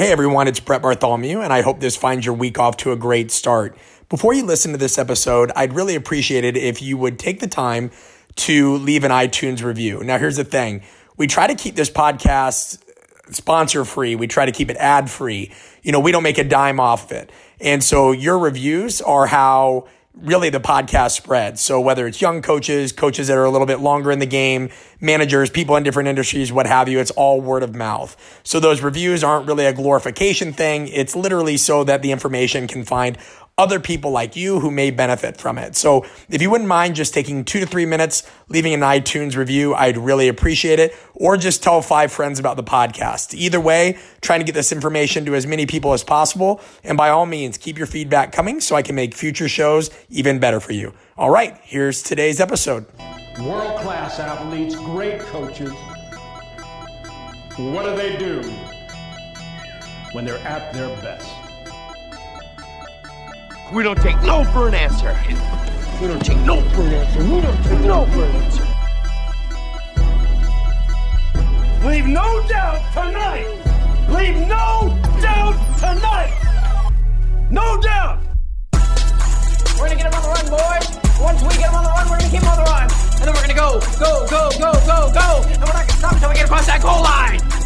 Hey everyone, it's Brett Bartholomew, and I hope this finds your week off to a great start. Before you listen to this episode, I'd really appreciate it if you would take the time to leave an iTunes review. Now, here's the thing we try to keep this podcast sponsor free, we try to keep it ad free. You know, we don't make a dime off of it. And so your reviews are how really the podcast spreads. So whether it's young coaches, coaches that are a little bit longer in the game, managers, people in different industries, what have you, it's all word of mouth. So those reviews aren't really a glorification thing. It's literally so that the information can find other people like you who may benefit from it. So if you wouldn't mind just taking two to three minutes, leaving an iTunes review, I'd really appreciate it. Or just tell five friends about the podcast. Either way, trying to get this information to as many people as possible. And by all means, keep your feedback coming so I can make future shows even better for you. All right, here's today's episode. World class athletes, great coaches. What do they do when they're at their best? We don't take no for an answer. We don't take no for an answer. We don't take no for an answer. Leave no doubt tonight. Leave no doubt tonight. No doubt. We're gonna get him on the run, boys. Once we get him on the run, we're gonna keep him on the run. And then we're gonna go, go, go, go, go, go. And we're not gonna stop until we get across that goal line.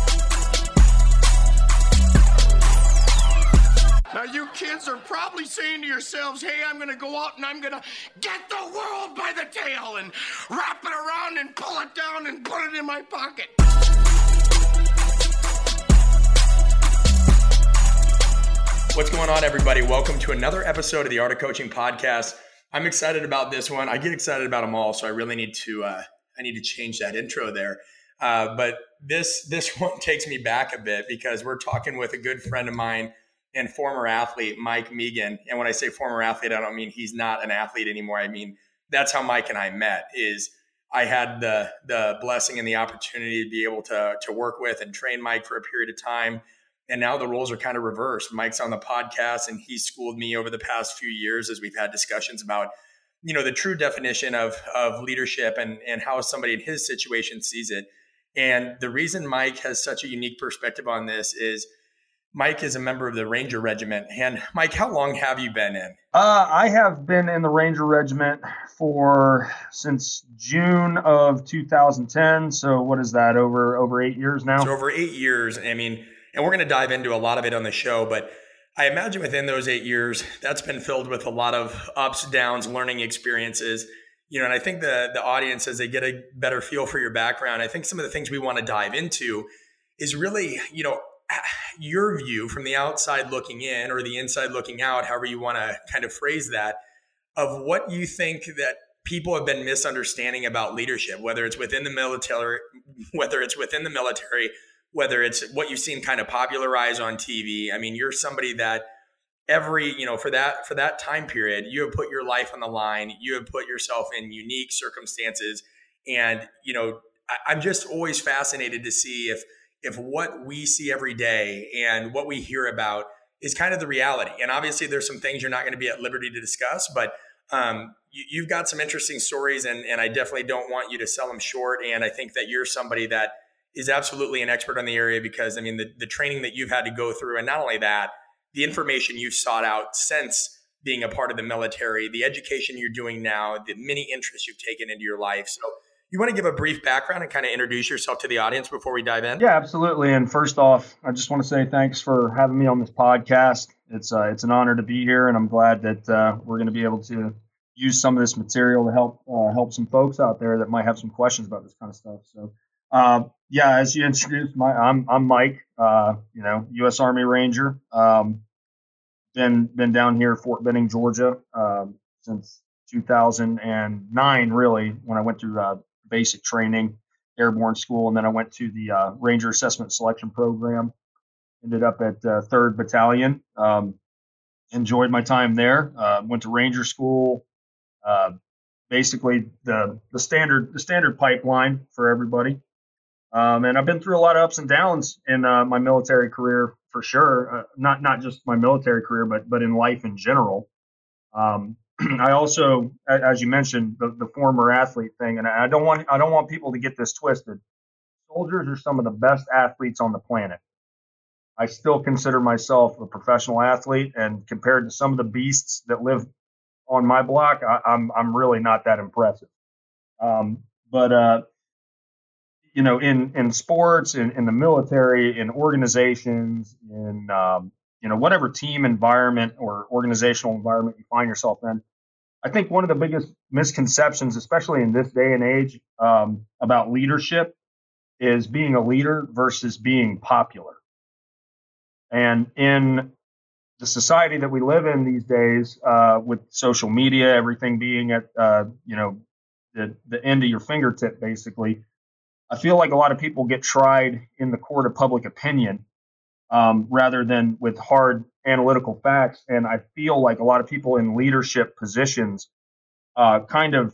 Now, you kids are probably saying to yourselves, hey, I'm going to go out and I'm going to get the world by the tail and wrap it around and pull it down and put it in my pocket. What's going on, everybody? Welcome to another episode of the Art of Coaching podcast. I'm excited about this one. I get excited about them all, so I really need to uh, I need to change that intro there. Uh, but this this one takes me back a bit because we're talking with a good friend of mine and former athlete Mike Meegan. And when I say former athlete, I don't mean he's not an athlete anymore. I mean that's how Mike and I met. Is I had the the blessing and the opportunity to be able to to work with and train Mike for a period of time. And now the roles are kind of reversed. Mike's on the podcast and he's schooled me over the past few years as we've had discussions about, you know, the true definition of of leadership and and how somebody in his situation sees it. And the reason Mike has such a unique perspective on this is Mike is a member of the Ranger Regiment. And Mike, how long have you been in? Uh, I have been in the Ranger Regiment for since June of 2010. So what is that? Over over eight years now. So over eight years. I mean, and we're going to dive into a lot of it on the show, but I imagine within those eight years, that's been filled with a lot of ups, downs, learning experiences. You know, and I think the the audience, as they get a better feel for your background, I think some of the things we want to dive into is really, you know, your view from the outside looking in or the inside looking out, however you want to kind of phrase that, of what you think that people have been misunderstanding about leadership, whether it's within the military, whether it's within the military, whether it's what you've seen kind of popularized on TV. I mean, you're somebody that every, you know, for that for that time period, you have put your life on the line. You have put yourself in unique circumstances. And, you know, I, I'm just always fascinated to see if if what we see every day and what we hear about is kind of the reality. And obviously, there's some things you're not going to be at liberty to discuss, but um, you, have got some interesting stories, and, and I definitely don't want you to sell them short. And I think that you're somebody that is absolutely an expert on the area because, I mean, the, the training that you've had to go through, and not only that, the information you've sought out since being a part of the military, the education you're doing now, the many interests you've taken into your life. So, you want to give a brief background and kind of introduce yourself to the audience before we dive in? Yeah, absolutely. And first off, I just want to say thanks for having me on this podcast. It's uh, it's an honor to be here, and I'm glad that uh, we're going to be able to use some of this material to help uh, help some folks out there that might have some questions about this kind of stuff. So, uh, yeah, as you introduced, my I'm I'm Mike. Uh, you know, U.S. Army Ranger. Um, been been down here Fort Benning, Georgia, um, since 2009. Really, when I went through uh, basic training, airborne school, and then I went to the uh, Ranger Assessment Selection Program. Ended up at uh, Third Battalion. Um, enjoyed my time there. Uh, went to Ranger School. Uh, basically, the the standard the standard pipeline for everybody. Um, and I've been through a lot of ups and downs in uh, my military career for sure. Uh, not not just my military career, but but in life in general. Um, I also, as you mentioned, the, the former athlete thing, and I don't want I don't want people to get this twisted. Soldiers are some of the best athletes on the planet. I still consider myself a professional athlete, and compared to some of the beasts that live on my block, I, am I'm, I'm really not that impressive. Um, but uh, you know, in in sports, in, in the military, in organizations, in um, you know whatever team environment or organizational environment you find yourself in, I think one of the biggest misconceptions, especially in this day and age, um, about leadership is being a leader versus being popular. And in the society that we live in these days, uh, with social media, everything being at uh, you know the the end of your fingertip, basically, I feel like a lot of people get tried in the court of public opinion um, rather than with hard analytical facts. And I feel like a lot of people in leadership positions uh, kind of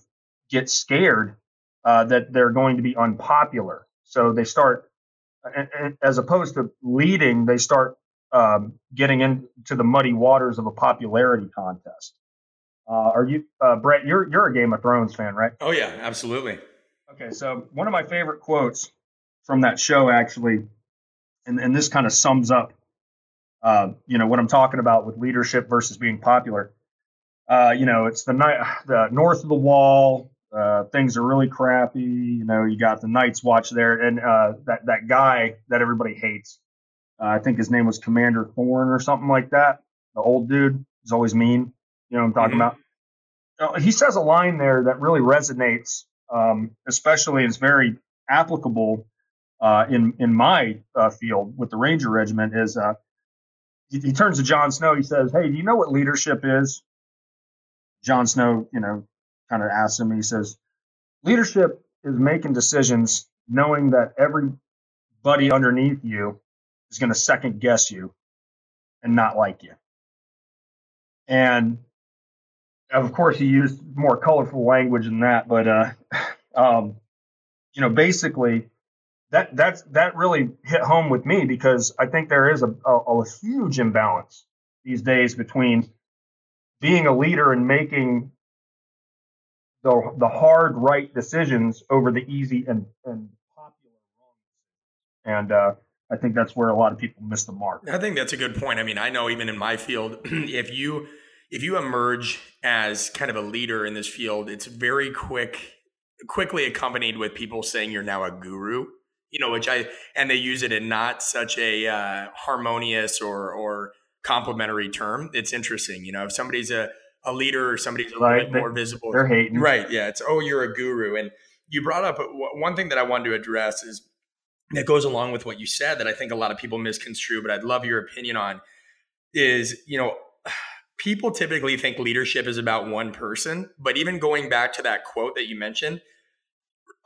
get scared uh, that they're going to be unpopular. So they start, as opposed to leading, they start um, getting into the muddy waters of a popularity contest. Uh, are you, uh, Brett? You're you're a Game of Thrones fan, right? Oh yeah, absolutely. Okay, so one of my favorite quotes from that show, actually, and, and this kind of sums up, uh, you know, what I'm talking about with leadership versus being popular. Uh, you know, it's the night, the north of the wall. Uh, things are really crappy. You know, you got the Night's Watch there, and uh, that that guy that everybody hates. Uh, I think his name was Commander Thorne or something like that. The old dude is always mean. You know what I'm talking mm-hmm. about? Uh, he says a line there that really resonates, um, especially is very applicable uh, in in my uh, field with the Ranger Regiment. Is uh, he, he, turns to Jon Snow. He says, "Hey, do you know what leadership is?" Jon Snow, you know, kind of asks him. He says, "Leadership is making decisions knowing that everybody underneath you is going to second guess you and not like you." And of course, he used more colorful language than that, but uh, um, you know, basically, that that's that really hit home with me because I think there is a, a, a huge imbalance these days between being a leader and making the the hard right decisions over the easy and and popular wrong. And uh, I think that's where a lot of people miss the mark. I think that's a good point. I mean, I know even in my field, if you if you emerge as kind of a leader in this field, it's very quick, quickly accompanied with people saying you're now a guru. You know, which I and they use it in not such a uh, harmonious or or complimentary term. It's interesting. You know, if somebody's a a leader or somebody's a right. little bit more visible, they're hating. Right? Yeah. It's oh, you're a guru. And you brought up one thing that I wanted to address is that goes along with what you said that I think a lot of people misconstrue, but I'd love your opinion on is you know people typically think leadership is about one person, but even going back to that quote that you mentioned,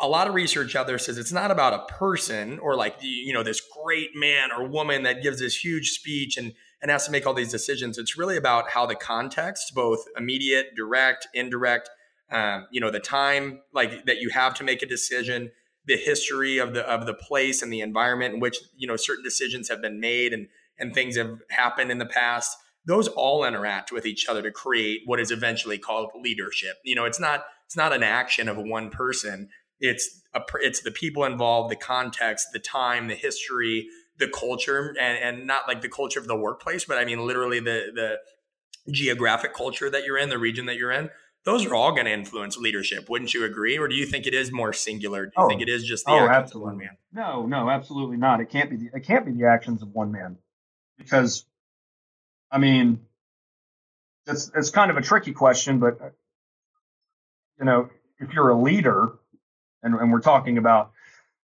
a lot of research out there says it's not about a person or like you know this great man or woman that gives this huge speech and and has to make all these decisions. It's really about how the context, both immediate, direct, indirect, um, you know, the time like that you have to make a decision, the history of the of the place and the environment in which you know certain decisions have been made and and things have happened in the past those all interact with each other to create what is eventually called leadership. You know, it's not it's not an action of one person. It's a, it's the people involved, the context, the time, the history, the culture, and and not like the culture of the workplace, but I mean literally the the geographic culture that you're in, the region that you're in. Those are all going to influence leadership, wouldn't you agree? Or do you think it is more singular? Do you oh, think it is just the oh, actions of one man? No, no, absolutely not. It can't be. The, it can't be the actions of one man, because I mean, it's it's kind of a tricky question, but uh, you know, if you're a leader, and, and we're talking about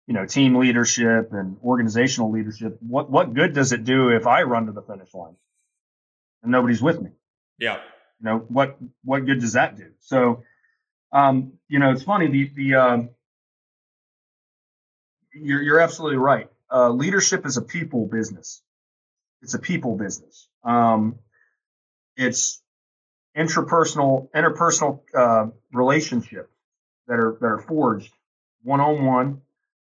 you know team leadership and organizational leadership, what what good does it do if I run to the finish line and nobody's with me? Yeah. You know what what good does that do? So, um, you know, it's funny the the um, you're you're absolutely right. Uh, leadership is a people business. It's a people business. Um, it's interpersonal interpersonal uh, relationships that are that are forged one on one,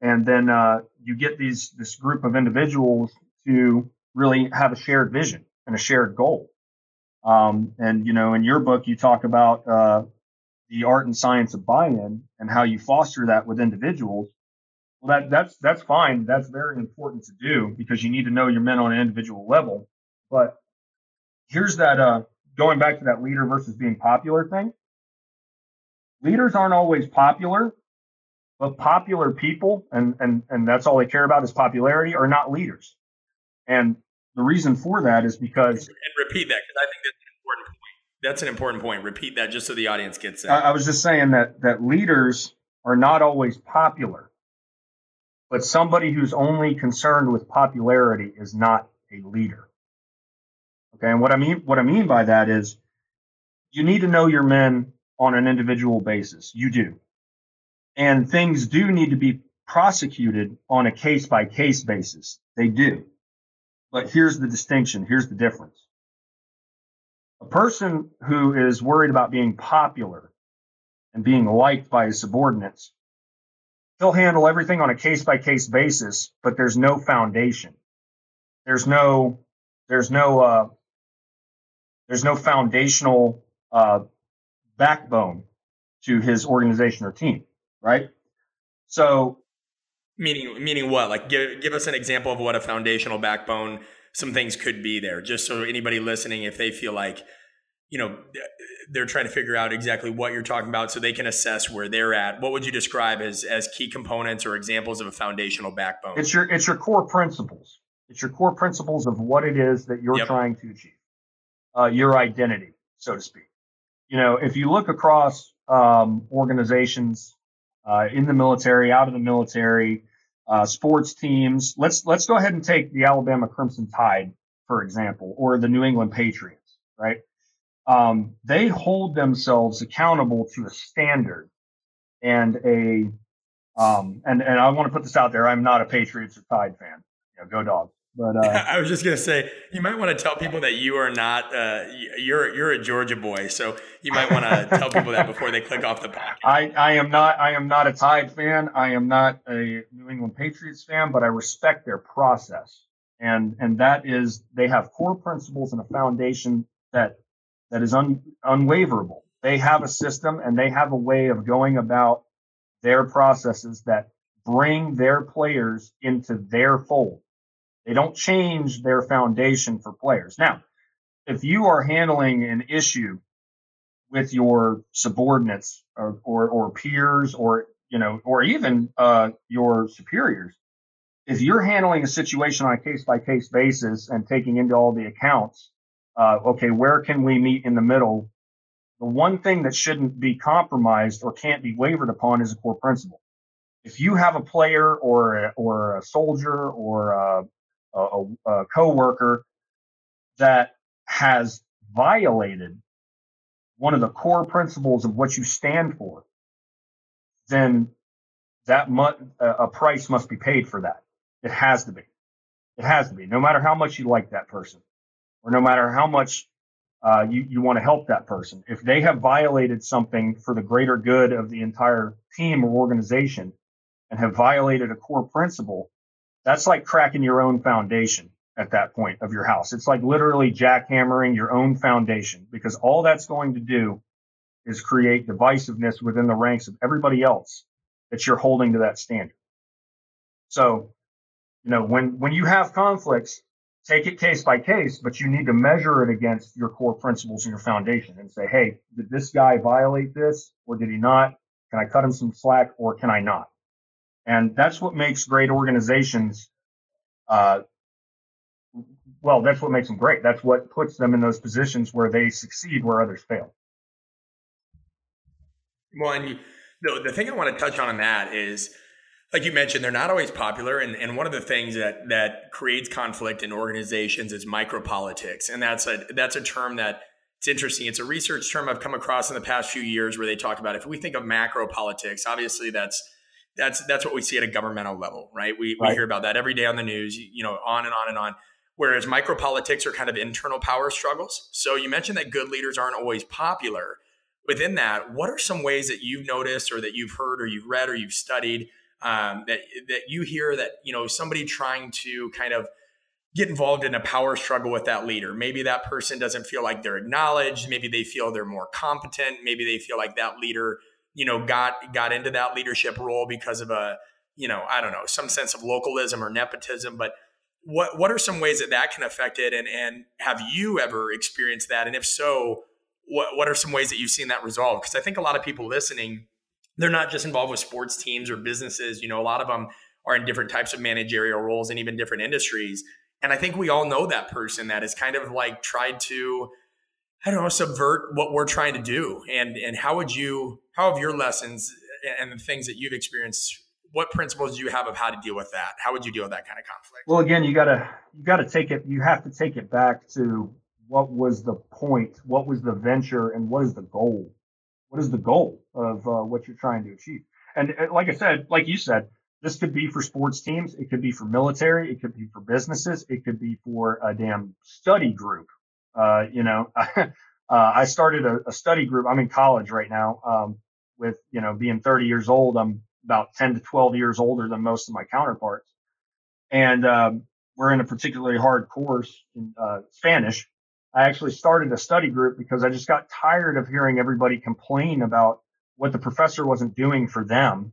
and then uh, you get these this group of individuals to really have a shared vision and a shared goal. Um, and you know, in your book, you talk about uh, the art and science of buy-in and how you foster that with individuals. Well, that that's that's fine. That's very important to do because you need to know your men on an individual level. But here's that uh, going back to that leader versus being popular thing. Leaders aren't always popular, but popular people, and and and that's all they care about is popularity, are not leaders. And the reason for that is because and repeat that because I think that's an important point. That's an important point. Repeat that just so the audience gets it. I, I was just saying that that leaders are not always popular, but somebody who's only concerned with popularity is not a leader. Okay, and what I mean what I mean by that is you need to know your men on an individual basis. You do. And things do need to be prosecuted on a case by case basis. They do. But here's the distinction. Here's the difference. A person who is worried about being popular and being liked by his subordinates, he'll handle everything on a case by case basis, but there's no foundation. There's no, there's no, uh, there's no foundational uh, backbone to his organization or team, right? So, meaning meaning what? Like, give give us an example of what a foundational backbone. Some things could be there, just so anybody listening, if they feel like, you know, they're trying to figure out exactly what you're talking about, so they can assess where they're at. What would you describe as as key components or examples of a foundational backbone? It's your it's your core principles. It's your core principles of what it is that you're yep. trying to achieve, uh, your identity, so to speak you know, if you look across um, organizations uh, in the military, out of the military, uh, sports teams, let's let's go ahead and take the Alabama Crimson Tide, for example, or the New England Patriots, right? Um, they hold themselves accountable to a standard and a um, and and I want to put this out there. I'm not a Patriots or Tide fan. You know, go dogs. But uh, I was just gonna say, you might want to tell people that you are not. Uh, you're you're a Georgia boy, so you might want to tell people that before they click off the podcast. I, I am not. I am not a Tide fan. I am not a New England Patriots fan, but I respect their process, and and that is they have core principles and a foundation that that is un, unwaverable. They have a system and they have a way of going about their processes that bring their players into their fold they don't change their foundation for players. Now, if you are handling an issue with your subordinates or, or, or peers or you know or even uh, your superiors, if you're handling a situation on a case by case basis and taking into all the accounts, uh, okay, where can we meet in the middle? The one thing that shouldn't be compromised or can't be wavered upon is a core principle. If you have a player or a, or a soldier or a, a, a coworker that has violated one of the core principles of what you stand for, then that mu- a price must be paid for that. It has to be. It has to be. No matter how much you like that person, or no matter how much uh, you you want to help that person, if they have violated something for the greater good of the entire team or organization, and have violated a core principle, that's like cracking your own foundation at that point of your house. It's like literally jackhammering your own foundation because all that's going to do is create divisiveness within the ranks of everybody else that you're holding to that standard. So, you know, when, when you have conflicts, take it case by case, but you need to measure it against your core principles and your foundation and say, Hey, did this guy violate this or did he not? Can I cut him some slack or can I not? And that's what makes great organizations, uh, well, that's what makes them great. That's what puts them in those positions where they succeed where others fail. Well, and the, the thing I want to touch on in that is, like you mentioned, they're not always popular. And, and one of the things that, that creates conflict in organizations is micropolitics. And that's a, that's a term that it's interesting. It's a research term I've come across in the past few years where they talk about if we think of macro politics, obviously that's that's that's what we see at a governmental level, right? We, right. we hear about that every day on the news, you know, on and on and on. Whereas micropolitics are kind of internal power struggles. So you mentioned that good leaders aren't always popular. Within that, what are some ways that you've noticed, or that you've heard, or you've read, or you've studied um, that that you hear that you know somebody trying to kind of get involved in a power struggle with that leader. Maybe that person doesn't feel like they're acknowledged. Maybe they feel they're more competent. Maybe they feel like that leader you know got got into that leadership role because of a you know, I don't know, some sense of localism or nepotism, but what what are some ways that that can affect it? And and have you ever experienced that? And if so what what are some ways that you've seen that resolve? Because i think a lot of people listening they're not just involved with sports teams or businesses you know a lot of them are in different types of managerial roles and even different industries. And i think we all know that person that has kind of like tried to i don't know subvert what we're trying to do. And and how would you how have your lessons and the things that you've experienced what principles do you have of how to deal with that? How would you deal with that kind of conflict? Well, again, you gotta you gotta take it. You have to take it back to what was the point, what was the venture, and what is the goal? What is the goal of uh, what you're trying to achieve? And uh, like I said, like you said, this could be for sports teams, it could be for military, it could be for businesses, it could be for a damn study group. Uh, you know, uh, I started a, a, study group. I'm in college right now. Um, with you know being 30 years old, I'm about 10 to 12 years older than most of my counterparts. And um, we're in a particularly hard course in uh, Spanish. I actually started a study group because I just got tired of hearing everybody complain about what the professor wasn't doing for them.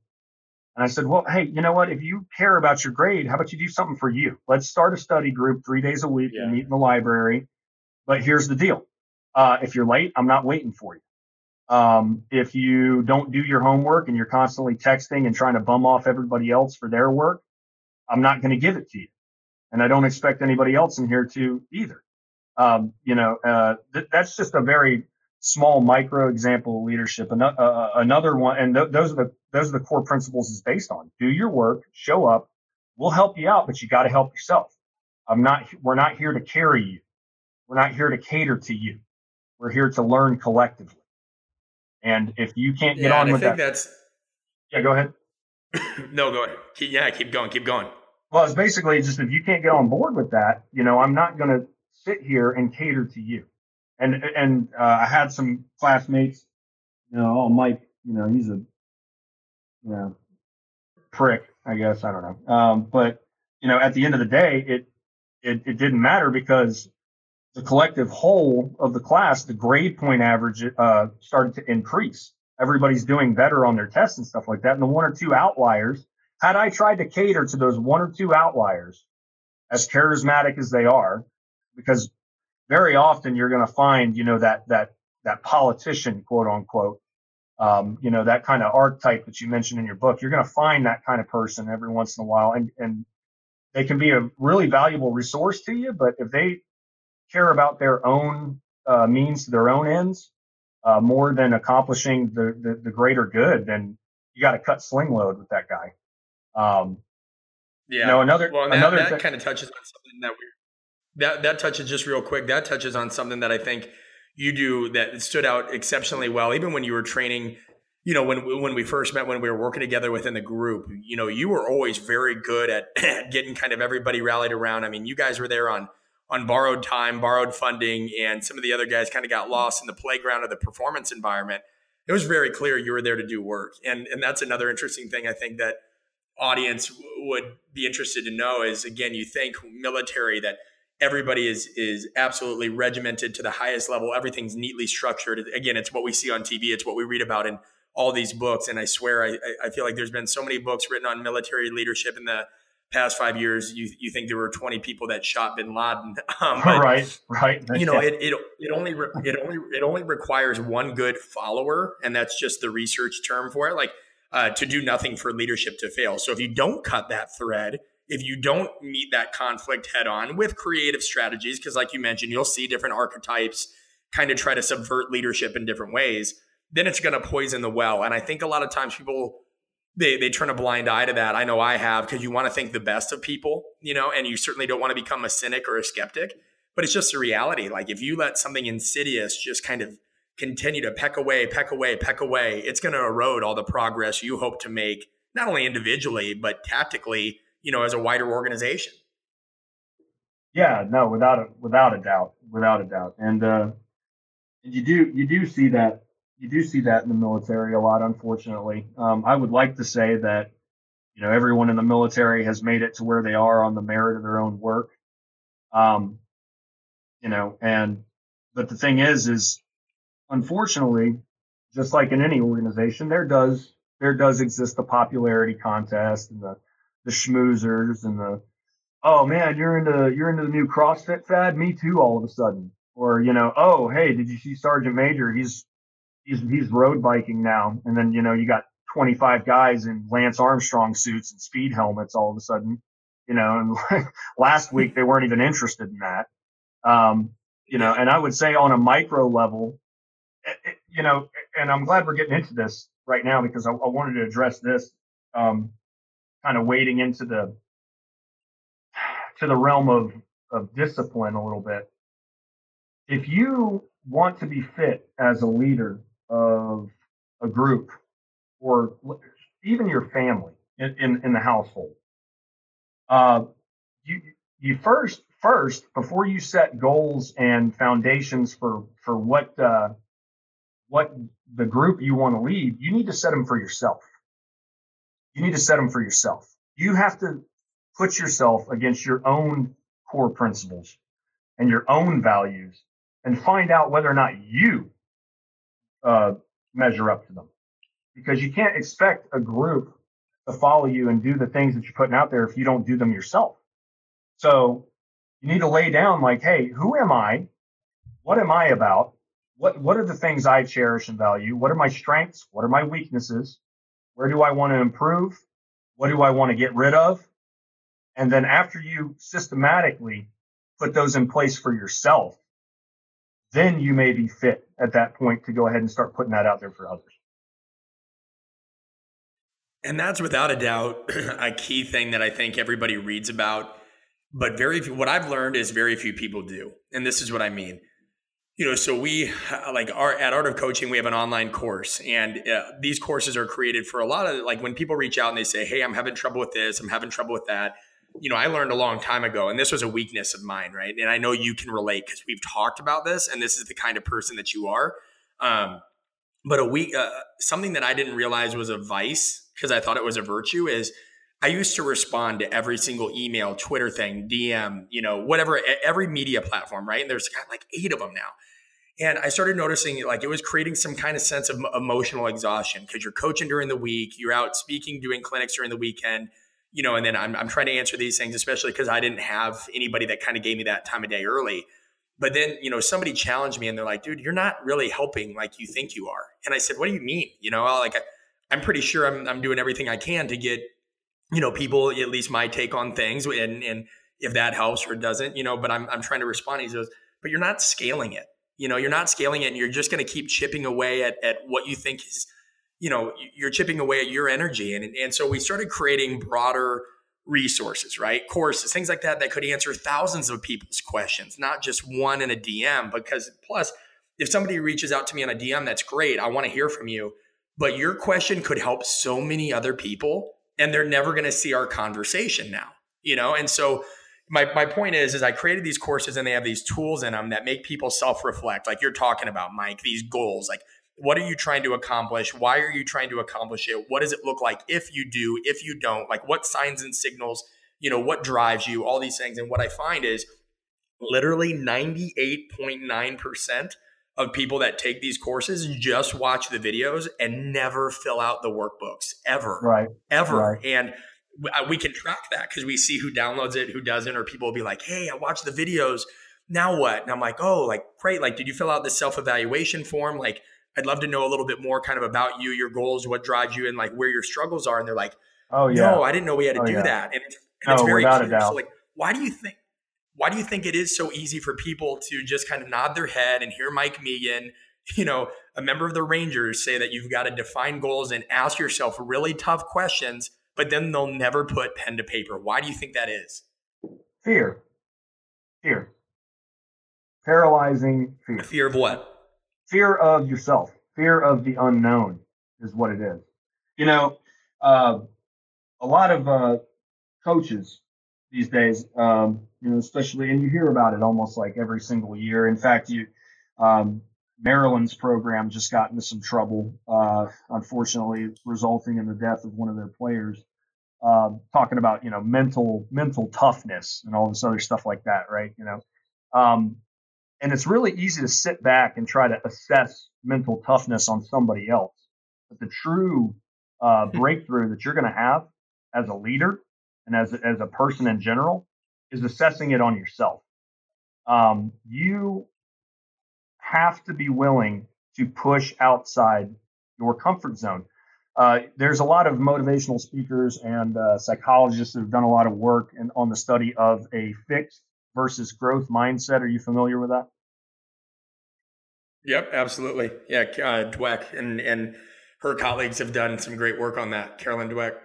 And I said, well, hey, you know what? If you care about your grade, how about you do something for you? Let's start a study group three days a week yeah. and meet in the library. But here's the deal. Uh, if you're late, I'm not waiting for you. Um, if you don't do your homework and you're constantly texting and trying to bum off everybody else for their work, I'm not going to give it to you. And I don't expect anybody else in here to either. Um, you know, uh, th- that's just a very small micro example of leadership. An- uh, uh, another one, and th- those are the those are the core principles is based on. Do your work, show up. We'll help you out, but you got to help yourself. I'm not. We're not here to carry you. We're not here to cater to you. We're here to learn collectively. And if you can't get yeah, on with I think that, that's yeah, go ahead. no, go ahead. Keep, yeah, keep going, keep going. Well, it's basically just if you can't get on board with that, you know, I'm not going to sit here and cater to you. And and uh, I had some classmates, you know, oh Mike, you know, he's a, you know, prick, I guess I don't know. Um, but you know, at the end of the day, it it it didn't matter because the collective whole of the class, the grade point average uh, started to increase. Everybody's doing better on their tests and stuff like that. And the one or two outliers, had I tried to cater to those one or two outliers, as charismatic as they are, because very often you're going to find, you know, that that that politician, quote unquote, um, you know, that kind of archetype that you mentioned in your book. You're going to find that kind of person every once in a while, and and they can be a really valuable resource to you. But if they care about their own uh, means to their own ends uh, more than accomplishing the, the, the greater good, then you got to cut sling load with that guy. Um, yeah. You know, another well, that, another that th- kind of touches on something that we that that touches just real quick. That touches on something that I think you do that stood out exceptionally well, even when you were training. You know, when when we first met, when we were working together within the group, you know, you were always very good at, at getting kind of everybody rallied around. I mean, you guys were there on on borrowed time, borrowed funding, and some of the other guys kind of got lost in the playground of the performance environment. It was very clear you were there to do work, and and that's another interesting thing I think that audience would be interested to know is again you think military that everybody is is absolutely regimented to the highest level everything's neatly structured again it's what we see on tv it's what we read about in all these books and i swear i i feel like there's been so many books written on military leadership in the past five years, you you think there were 20 people that shot Bin Laden. Um, but, right, right. You know, it, it it only re- it only it only requires one good follower, and that's just the research term for it. Like uh, to do nothing for leadership to fail. So if you don't cut that thread, if you don't meet that conflict head on with creative strategies, because like you mentioned, you'll see different archetypes kind of try to subvert leadership in different ways, then it's going to poison the well. And I think a lot of times people they they turn a blind eye to that. I know I have because you want to think the best of people, you know, and you certainly don't want to become a cynic or a skeptic. But it's just a reality. Like if you let something insidious just kind of continue to peck away, peck away, peck away, it's going to erode all the progress you hope to make, not only individually but tactically, you know, as a wider organization. Yeah, no, without a without a doubt, without a doubt, and uh, you do you do see that you do see that in the military a lot, unfortunately. Um, I would like to say that you know everyone in the military has made it to where they are on the merit of their own work. Um, you know, and but the thing is, is unfortunately, just like in any organization, there does there does exist the popularity contest and the the schmoozers and the oh man you're into you're into the new CrossFit fad me too all of a sudden or you know oh hey did you see Sergeant Major he's he's he's road biking now and then you know you got 25 guys in Lance Armstrong suits and speed helmets all of a sudden you know and last week they weren't even interested in that um, you know and I would say on a micro level it, it, you know and I'm glad we're getting into this right now because I, I wanted to address this um, kind of wading into the to the realm of of discipline a little bit. If you want to be fit as a leader of a group or even your family in, in, in the household, uh, you you first first before you set goals and foundations for for what uh, what the group you want to lead, you need to set them for yourself. You need to set them for yourself. You have to put yourself against your own core principles and your own values and find out whether or not you uh, measure up to them. Because you can't expect a group to follow you and do the things that you're putting out there if you don't do them yourself. So you need to lay down like, hey, who am I? What am I about? What what are the things I cherish and value? What are my strengths? What are my weaknesses? Where do I want to improve? What do I want to get rid of? And then after you systematically put those in place for yourself, then you may be fit at that point to go ahead and start putting that out there for others. And that's without a doubt a key thing that I think everybody reads about, but very few, what I've learned is very few people do. And this is what I mean. You know, so we like our at Art of Coaching, we have an online course, and uh, these courses are created for a lot of like when people reach out and they say, "Hey, I'm having trouble with this, I'm having trouble with that." You know, I learned a long time ago, and this was a weakness of mine, right? And I know you can relate because we've talked about this, and this is the kind of person that you are. Um, but a week, uh, something that I didn't realize was a vice because I thought it was a virtue is I used to respond to every single email, Twitter thing, DM, you know, whatever, every media platform, right? And there's like eight of them now. And I started noticing like it was creating some kind of sense of emotional exhaustion because you're coaching during the week, you're out speaking, doing clinics during the weekend you know, and then I'm, I'm trying to answer these things, especially because I didn't have anybody that kind of gave me that time of day early. But then, you know, somebody challenged me and they're like, dude, you're not really helping like you think you are. And I said, what do you mean? You know, like, I, am pretty sure I'm, I'm doing everything I can to get, you know, people, at least my take on things. And, and if that helps or doesn't, you know, but I'm, I'm trying to respond. He says, but you're not scaling it. You know, you're not scaling it and you're just going to keep chipping away at, at what you think is you know you're chipping away at your energy and and so we started creating broader resources right? Courses things like that that could answer thousands of people's questions not just one in a dm because plus if somebody reaches out to me on a dm that's great i want to hear from you but your question could help so many other people and they're never going to see our conversation now you know? And so my, my point is is i created these courses and they have these tools in them that make people self-reflect like you're talking about mike these goals like what are you trying to accomplish? Why are you trying to accomplish it? What does it look like if you do, if you don't? Like what signs and signals, you know, what drives you, all these things. And what I find is literally 98.9% of people that take these courses just watch the videos and never fill out the workbooks ever. Right. Ever. Right. And uh, we can track that because we see who downloads it, who doesn't, or people will be like, hey, I watched the videos. Now what? And I'm like, oh, like, great. Like, did you fill out the self evaluation form? Like, I'd love to know a little bit more kind of about you, your goals, what drives you, and like where your struggles are. And they're like, oh yeah, no, I didn't know we had to oh, do yeah. that. And, and no, it's oh, very clear. So like, why do you think? Why do you think it is so easy for people to just kind of nod their head and hear Mike Meegan, you know, a member of the Rangers, say that you've got to define goals and ask yourself really tough questions, but then they'll never put pen to paper? Why do you think that is? Fear. Fear. Paralyzing fear. Fear of what? Fear of yourself, fear of the unknown is what it is. You know, uh, a lot of uh, coaches these days, um, you know, especially, and you hear about it almost like every single year. In fact, you, um, Maryland's program just got into some trouble, uh, unfortunately, resulting in the death of one of their players. Um, talking about you know mental mental toughness and all this other stuff like that, right? You know, um, and it's really easy to sit back and try to assess mental toughness on somebody else. But the true uh, breakthrough that you're going to have as a leader and as a, as a person in general is assessing it on yourself. Um, you have to be willing to push outside your comfort zone. Uh, there's a lot of motivational speakers and uh, psychologists that have done a lot of work in, on the study of a fixed versus growth mindset. Are you familiar with that? Yep, absolutely. Yeah, uh, Dweck and and her colleagues have done some great work on that. Carolyn Dweck.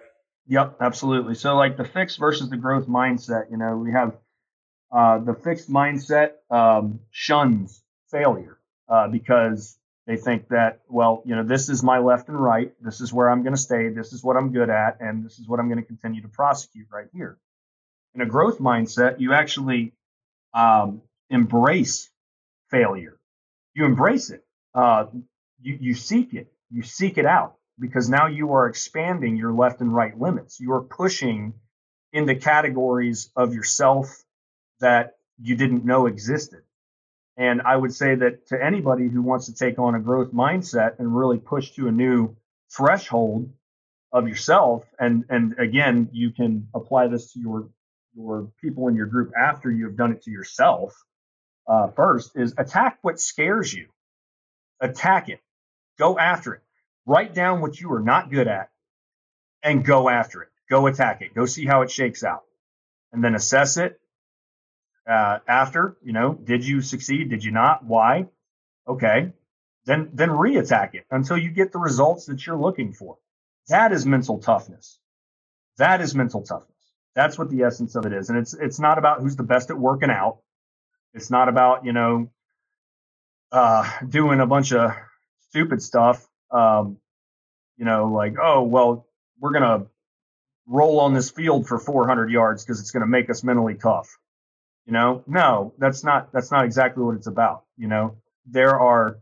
Yep, absolutely. So like the fixed versus the growth mindset. You know, we have uh, the fixed mindset um, shuns failure uh, because they think that, well, you know, this is my left and right. This is where I'm going to stay. This is what I'm good at. And this is what I'm going to continue to prosecute right here. In a growth mindset, you actually um, embrace failure. You embrace it. Uh, you, you seek it. You seek it out because now you are expanding your left and right limits. You are pushing into categories of yourself that you didn't know existed. And I would say that to anybody who wants to take on a growth mindset and really push to a new threshold of yourself, and and again, you can apply this to your your people in your group after you have done it to yourself. Uh, first is attack what scares you. Attack it. Go after it. Write down what you are not good at, and go after it. Go attack it. Go see how it shakes out, and then assess it uh, after, you know, did you succeed? Did you not? Why? Okay. Then then reattack it until you get the results that you're looking for. That is mental toughness. That is mental toughness. That's what the essence of it is. And it's it's not about who's the best at working out. It's not about, you know, uh, doing a bunch of stupid stuff. Um, you know, like, oh, well, we're going to roll on this field for 400 yards because it's going to make us mentally tough. You know, no, that's not that's not exactly what it's about. You know, there are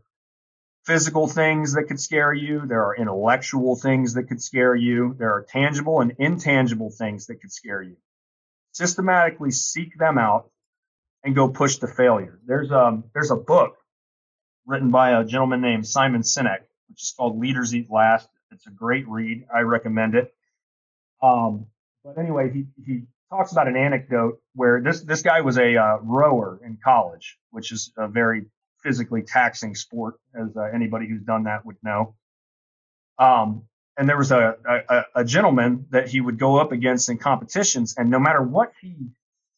physical things that could scare you. There are intellectual things that could scare you. There are tangible and intangible things that could scare you. Systematically seek them out and go push the failure. There's um there's a book written by a gentleman named Simon Sinek, which is called Leaders Eat Last. It's a great read. I recommend it. Um, but anyway, he he talks about an anecdote where this this guy was a uh, rower in college, which is a very physically taxing sport, as uh, anybody who's done that would know. Um, and there was a, a, a gentleman that he would go up against in competitions, and no matter what he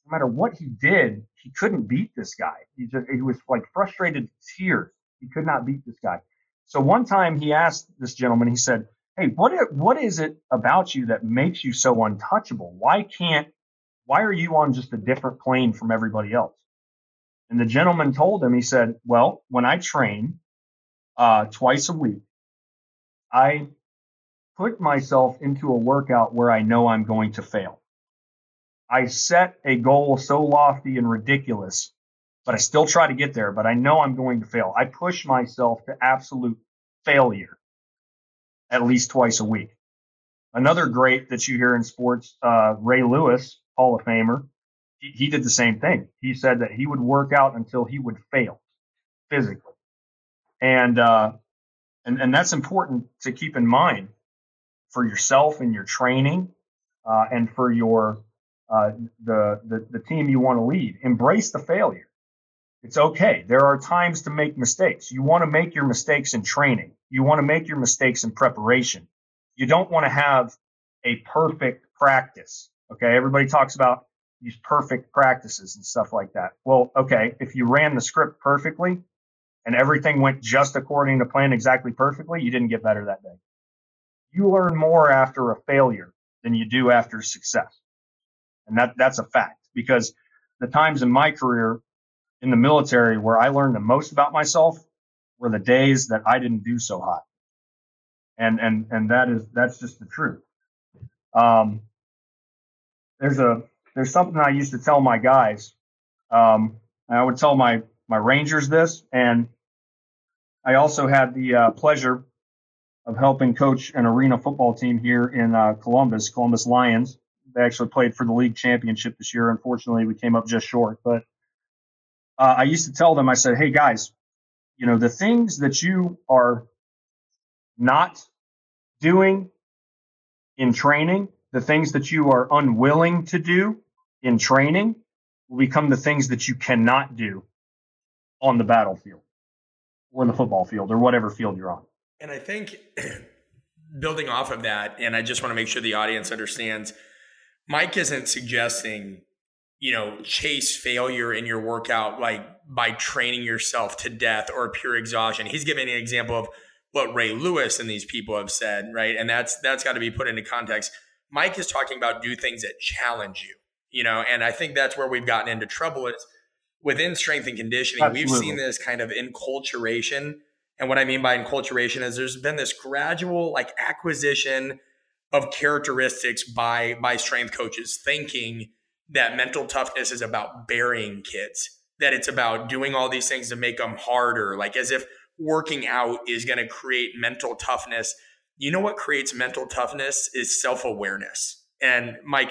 no matter what he did, he couldn't beat this guy. He just he was like frustrated tears. He could not beat this guy. So one time he asked this gentleman, he said, Hey, what what is it about you that makes you so untouchable? Why can't why are you on just a different plane from everybody else? And the gentleman told him, he said, Well, when I train uh, twice a week, I put myself into a workout where I know I'm going to fail. I set a goal so lofty and ridiculous, but I still try to get there, but I know I'm going to fail. I push myself to absolute failure at least twice a week. Another great that you hear in sports, uh, Ray Lewis, Hall of Famer, he, did the same thing. He said that he would work out until he would fail physically, and uh, and and that's important to keep in mind for yourself and your training, uh, and for your uh, the, the the team you want to lead. Embrace the failure. It's okay. There are times to make mistakes. You want to make your mistakes in training. You want to make your mistakes in preparation. You don't want to have a perfect practice. Okay, everybody talks about these perfect practices and stuff like that. Well, okay, if you ran the script perfectly and everything went just according to plan exactly perfectly, you didn't get better that day. You learn more after a failure than you do after success. And that that's a fact because the times in my career in the military where I learned the most about myself were the days that I didn't do so hot. And and and that is that's just the truth. Um, there's a there's something I used to tell my guys. Um, I would tell my my Rangers this, and I also had the uh, pleasure of helping coach an arena football team here in uh, Columbus, Columbus Lions. They actually played for the league championship this year. Unfortunately, we came up just short. But uh, I used to tell them, I said, "Hey guys, you know the things that you are not doing in training, the things that you are unwilling to do in training will become the things that you cannot do on the battlefield or in the football field or whatever field you're on. And I think building off of that, and I just want to make sure the audience understands Mike isn't suggesting, you know, chase failure in your workout like by training yourself to death or pure exhaustion. He's giving an example of what Ray Lewis and these people have said, right? And that's that's got to be put into context. Mike is talking about do things that challenge you, you know, and I think that's where we've gotten into trouble is within strength and conditioning. Absolutely. We've seen this kind of enculturation. And what I mean by enculturation is there's been this gradual like acquisition of characteristics by by strength coaches thinking that mental toughness is about burying kids, that it's about doing all these things to make them harder, like as if working out is going to create mental toughness. You know what creates mental toughness is self awareness. And Mike,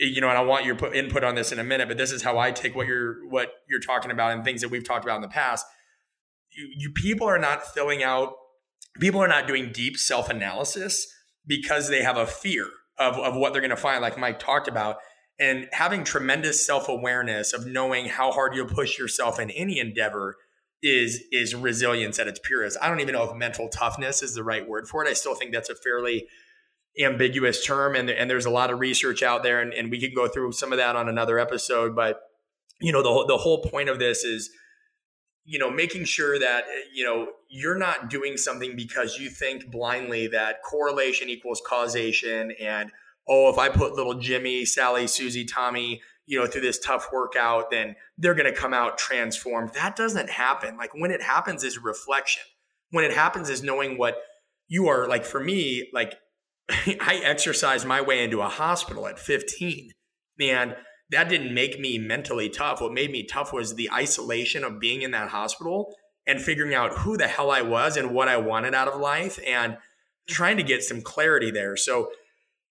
eh, you know, and I want your input on this in a minute, but this is how I take what you're what you're talking about and things that we've talked about in the past. You, you people are not filling out. People are not doing deep self analysis because they have a fear of of what they're going to find, like Mike talked about, and having tremendous self awareness of knowing how hard you'll push yourself in any endeavor is is resilience at its purest. I don't even know if mental toughness is the right word for it. I still think that's a fairly ambiguous term and, and there's a lot of research out there and, and we could go through some of that on another episode but you know the, the whole point of this is you know making sure that you know you're not doing something because you think blindly that correlation equals causation and oh if i put little jimmy sally susie tommy you know through this tough workout then they're going to come out transformed that doesn't happen like when it happens is reflection when it happens is knowing what you are like for me like I exercised my way into a hospital at 15. And that didn't make me mentally tough. What made me tough was the isolation of being in that hospital and figuring out who the hell I was and what I wanted out of life and trying to get some clarity there. So,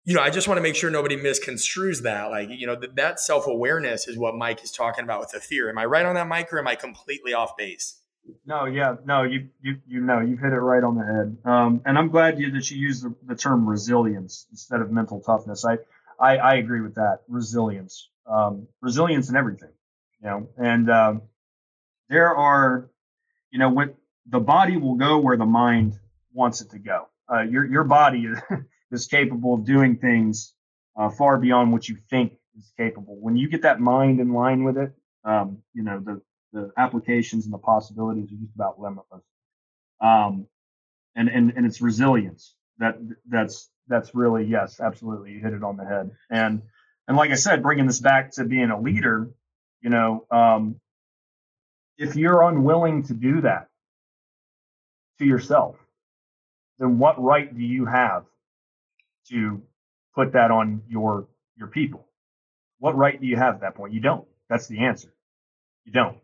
you know, I just want to make sure nobody misconstrues that. Like, you know, th- that self awareness is what Mike is talking about with the fear. Am I right on that, Mike, or am I completely off base? No, yeah, no, you you you know you've hit it right on the head. Um, and I'm glad you that you used the, the term resilience instead of mental toughness. I I, I agree with that. Resilience, um, resilience in everything, you know. And um, there are, you know, what the body will go where the mind wants it to go. Uh, your your body is capable of doing things uh, far beyond what you think is capable. When you get that mind in line with it, um, you know the the applications and the possibilities are just about limitless. Um, and, and, and it's resilience that that's, that's really, yes, absolutely. You hit it on the head. And, and like I said, bringing this back to being a leader, you know, um, if you're unwilling to do that to yourself, then what right do you have to put that on your your people? What right do you have at that point? You don't. That's the answer. You don't.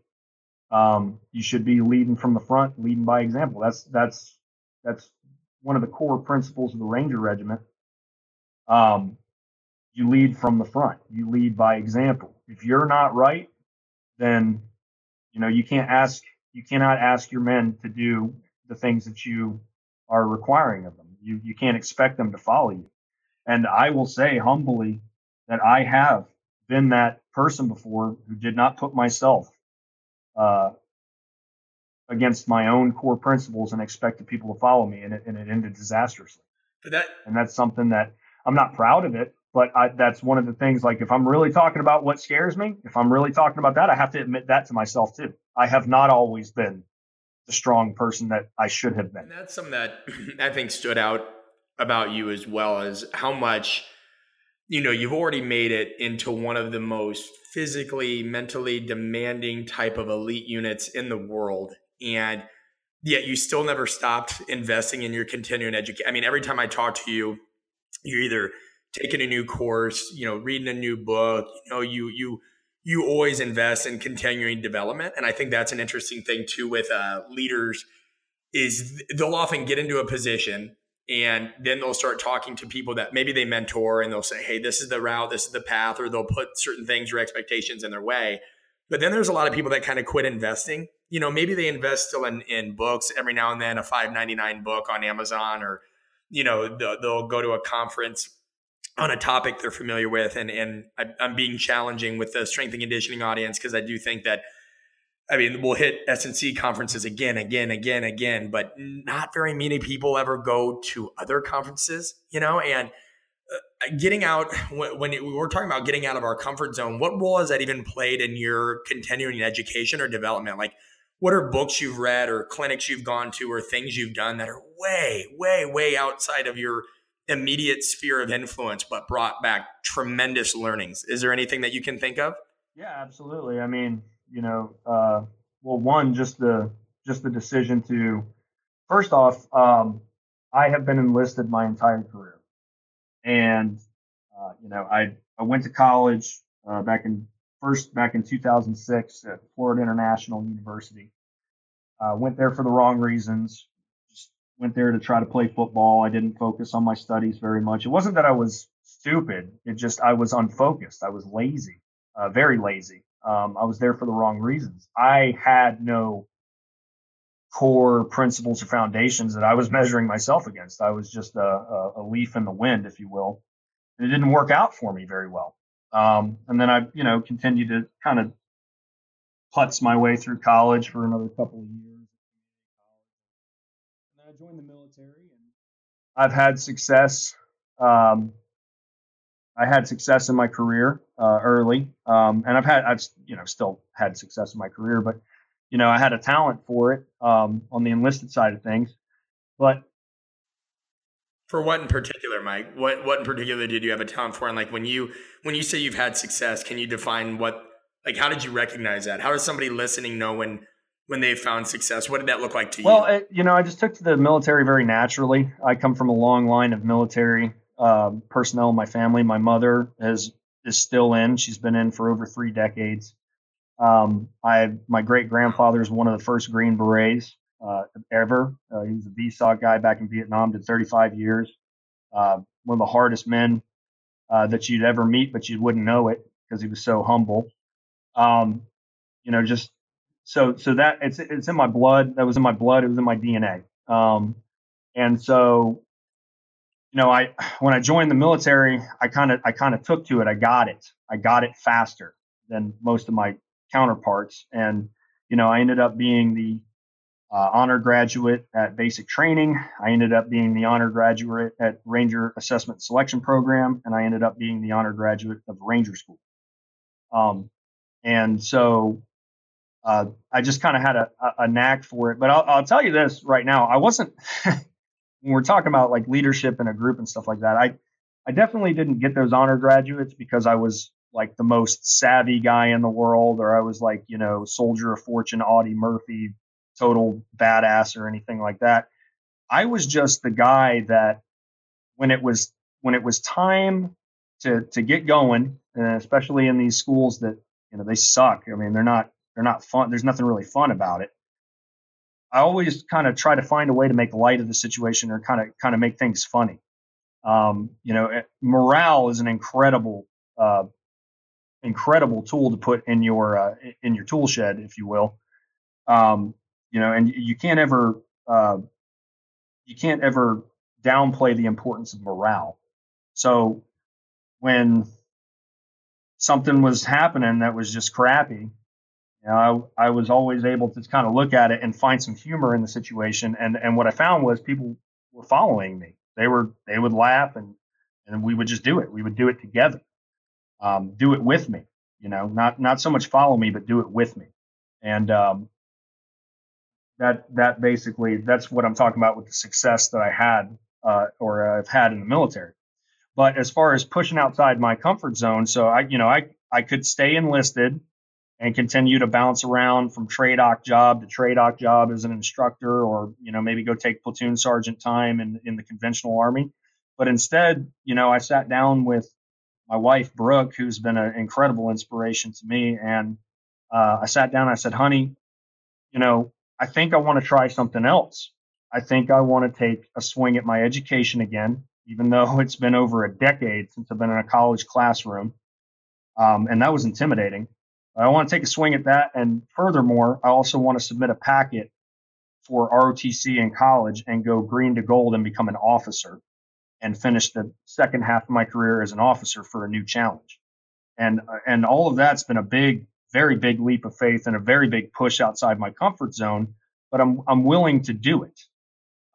Um, you should be leading from the front, leading by example. That's that's that's one of the core principles of the Ranger Regiment. Um, you lead from the front. You lead by example. If you're not right, then you know you can't ask you cannot ask your men to do the things that you are requiring of them. You you can't expect them to follow you. And I will say humbly that I have been that person before who did not put myself uh, against my own core principles and expected people to follow me, and it, and it ended disastrously. But that and that's something that I'm not proud of it, but I, that's one of the things. Like if I'm really talking about what scares me, if I'm really talking about that, I have to admit that to myself too. I have not always been the strong person that I should have been. And that's something that I think stood out about you as well as how much you know you've already made it into one of the most physically mentally demanding type of elite units in the world and yet you still never stopped investing in your continuing education i mean every time i talk to you you're either taking a new course you know reading a new book you know you you you always invest in continuing development. And i think that's an interesting thing too with uh, leaders is they'll often get into a position and then they'll start talking to people that maybe they mentor and they'll say hey this is the route this is the path or they'll put certain things or expectations in their way. But then there's a lot of people that kind of quit investing. You know maybe they invest still in, in books. Every now and then a 599 book on amazon or you know, they'll, they'll go to a conference on a topic they're familiar with, and and I, I'm being challenging with the strength and conditioning audience because I do think that. I mean, we'll hit S&C conferences again, again, again, again, but not very many people ever go to other conferences, you know, and uh, getting out when, when we were talking about getting out of our comfort zone, what role has that even played in your continuing education or development? Like, what are books you've read or clinics you've gone to or things you've done that are way, way, way outside of your immediate sphere of influence, but brought back tremendous learnings? Is there anything that you can think of? Yeah, absolutely. I mean, you know, uh, well, one, just the just the decision to, first off, um, I have been enlisted my entire career, and uh, you know, I I went to college uh, back in first back in 2006 at Florida International University. Uh, went there for the wrong reasons. Went there to try to play football. I didn't focus on my studies very much. It wasn't that I was stupid. It just I was unfocused. I was lazy, uh, very lazy. Um, I was there for the wrong reasons. I had no core principles or foundations that I was measuring myself against. I was just a, a, a leaf in the wind, if you will. And it didn't work out for me very well. Um, and then I, you know, continued to kind of putz my way through college for another couple of years. And I joined the military, and I've had success. Um, I had success in my career uh, early, um, and I've had, I've, you know, still had success in my career, but you know, I had a talent for it um, on the enlisted side of things. But for what in particular, Mike? What what in particular did you have a talent for? And like when you when you say you've had success, can you define what like how did you recognize that? How does somebody listening know when when they found success? What did that look like to well, you? Well, you know, I just took to the military very naturally. I come from a long line of military uh, personnel in my family. My mother is is still in. She's been in for over three decades. Um, I my great grandfather is one of the first Green Berets uh, ever. Uh, he was a VSOC guy back in Vietnam, did 35 years. Uh, one of the hardest men uh, that you'd ever meet, but you wouldn't know it because he was so humble. Um, you know, just so so that it's it's in my blood. That was in my blood. It was in my DNA. Um, and so, you know, I when I joined the military, I kind of I kind of took to it. I got it. I got it faster than most of my counterparts, and you know, I ended up being the uh, honor graduate at basic training. I ended up being the honor graduate at Ranger Assessment Selection Program, and I ended up being the honor graduate of Ranger School. Um, and so uh, I just kind of had a, a, knack for it. But I'll, I'll, tell you this right now: I wasn't when we're talking about like leadership in a group and stuff like that. I I definitely didn't get those honor graduates because I was like the most savvy guy in the world, or I was like you know soldier of fortune, Audie Murphy, total badass or anything like that. I was just the guy that when it was when it was time to to get going, especially in these schools that you know they suck. I mean, they're not they're not fun. There's nothing really fun about it. I always kind of try to find a way to make light of the situation or kind of kind of make things funny. Um, you know, eh, morale is an incredible uh, incredible tool to put in your uh, in your tool shed, if you will. Um, you know, and you can't ever uh, you can't ever downplay the importance of morale. So when something was happening that was just crappy, know, I, I was always able to kind of look at it and find some humor in the situation. And and what I found was people were following me. They were they would laugh and and we would just do it. We would do it together. Um, do it with me. You know, not not so much follow me, but do it with me. And um, that that basically that's what I'm talking about with the success that I had uh, or I've had in the military. But as far as pushing outside my comfort zone, so I you know I I could stay enlisted and continue to bounce around from TRADOC job to TRADOC job as an instructor, or you know maybe go take platoon sergeant time in in the conventional army. But instead, you know, I sat down with my wife Brooke, who's been an incredible inspiration to me, and uh, I sat down. I said, "Honey, you know, I think I want to try something else. I think I want to take a swing at my education again, even though it's been over a decade since I've been in a college classroom. Um, and that was intimidating. I want to take a swing at that. And furthermore, I also want to submit a packet for ROTC in college and go green to gold and become an officer and finish the second half of my career as an officer for a new challenge. And and all of that's been a big, very big leap of faith and a very big push outside my comfort zone. But I'm I'm willing to do it.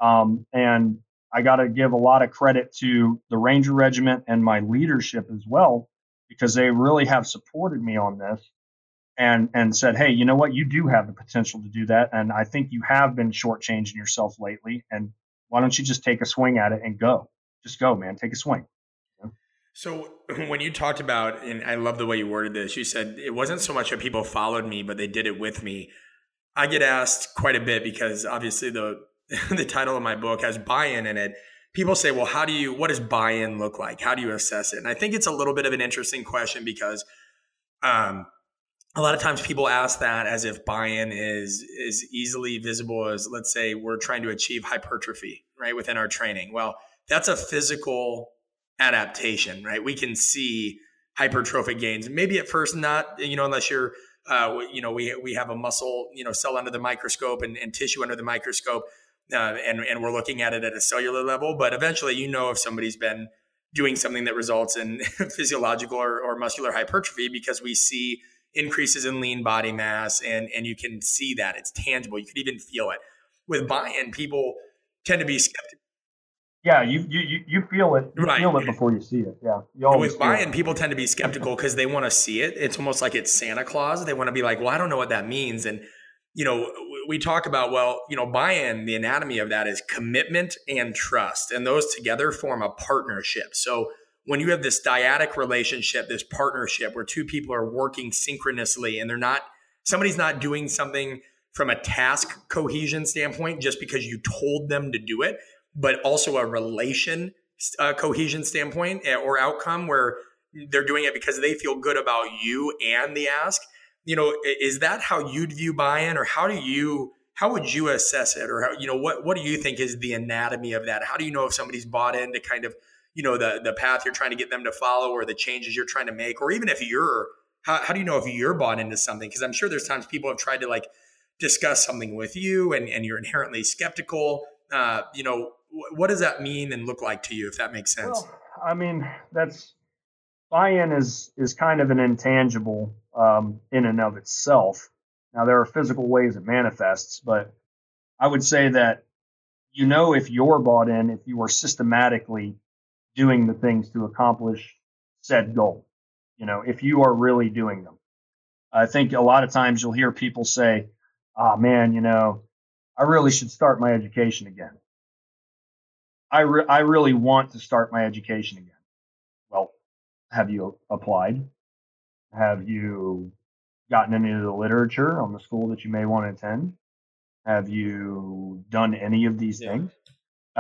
Um, and I got to give a lot of credit to the Ranger Regiment and my leadership as well, because they really have supported me on this and and said, hey, you know what, you do have the potential to do that, and I think you have been shortchanging yourself lately, and why don't you just take a swing at it and go? Just go, man, take a swing. So when you talked about, and I love the way you worded this, you said it wasn't so much that people followed me, but they did it with me. I get asked quite a bit because obviously the the title of my book has buy-in in it. People say, well, how do you, what does buy-in look like? How do you assess it? And I think it's a little bit of an interesting question because um, a lot of times people ask that as if buy-in is is easily visible as let's say we're trying to achieve hypertrophy right within our training. Well that's a physical adaptation right? We can see hypertrophic gains. Maybe at first not you know unless you're uh, you know we we have a muscle you know cell under the microscope and, and tissue under the microscope uh, and and we're looking at it at a cellular level. But eventually you know if somebody's been doing something that results in physiological or, or muscular hypertrophy because we see increases in lean body mass and and you can see that. It's tangible. You can even feel it. With buy-in people tend to be skeptical yeah you you you feel it. You right. feel it before you see it. Yeah. You always with buy-in people tend to be skeptical because they want to see it. It's almost like it's santa claus. They want to be like well i don't know what that means. And you know we talk about well you know buy-in the anatomy of that is commitment and trust and those together form a partnership. So when you have this dyadic relationship, this partnership where two people are working synchronously and they're not, somebody's not doing something from a task cohesion standpoint just because you told them to do it, but also a relation uh, cohesion standpoint eh, or outcome where they're doing it because they feel good about you and the ask. You know, is that how you'd view buy-in, or how do you how would you assess it, or how, you know what what do you think is the anatomy of that? How do you know if somebody's bought into kind of you know the the path you're trying to get them to follow or the changes you're trying to make or even if you're how, how do you know if you're bought into something? Because i'm sure there's times people have tried to like discuss something with you and, and you're inherently skeptical. Uh, you know what does that mean and look like to you if that makes sense? Well, i mean that's buy-in is is kind of an intangible um, in and of itself. Now there are physical ways it manifests but i would say that you know if you're bought in if you are systematically doing the things to accomplish said goal. You know, if you are really doing them. I think a lot of times you'll hear people say, oh man, you know, I really should start my education again. I, re- I really want to start my education again. Well, have you applied? Have you gotten into the literature on the school that you may want to attend? Have you done any of these yeah. things?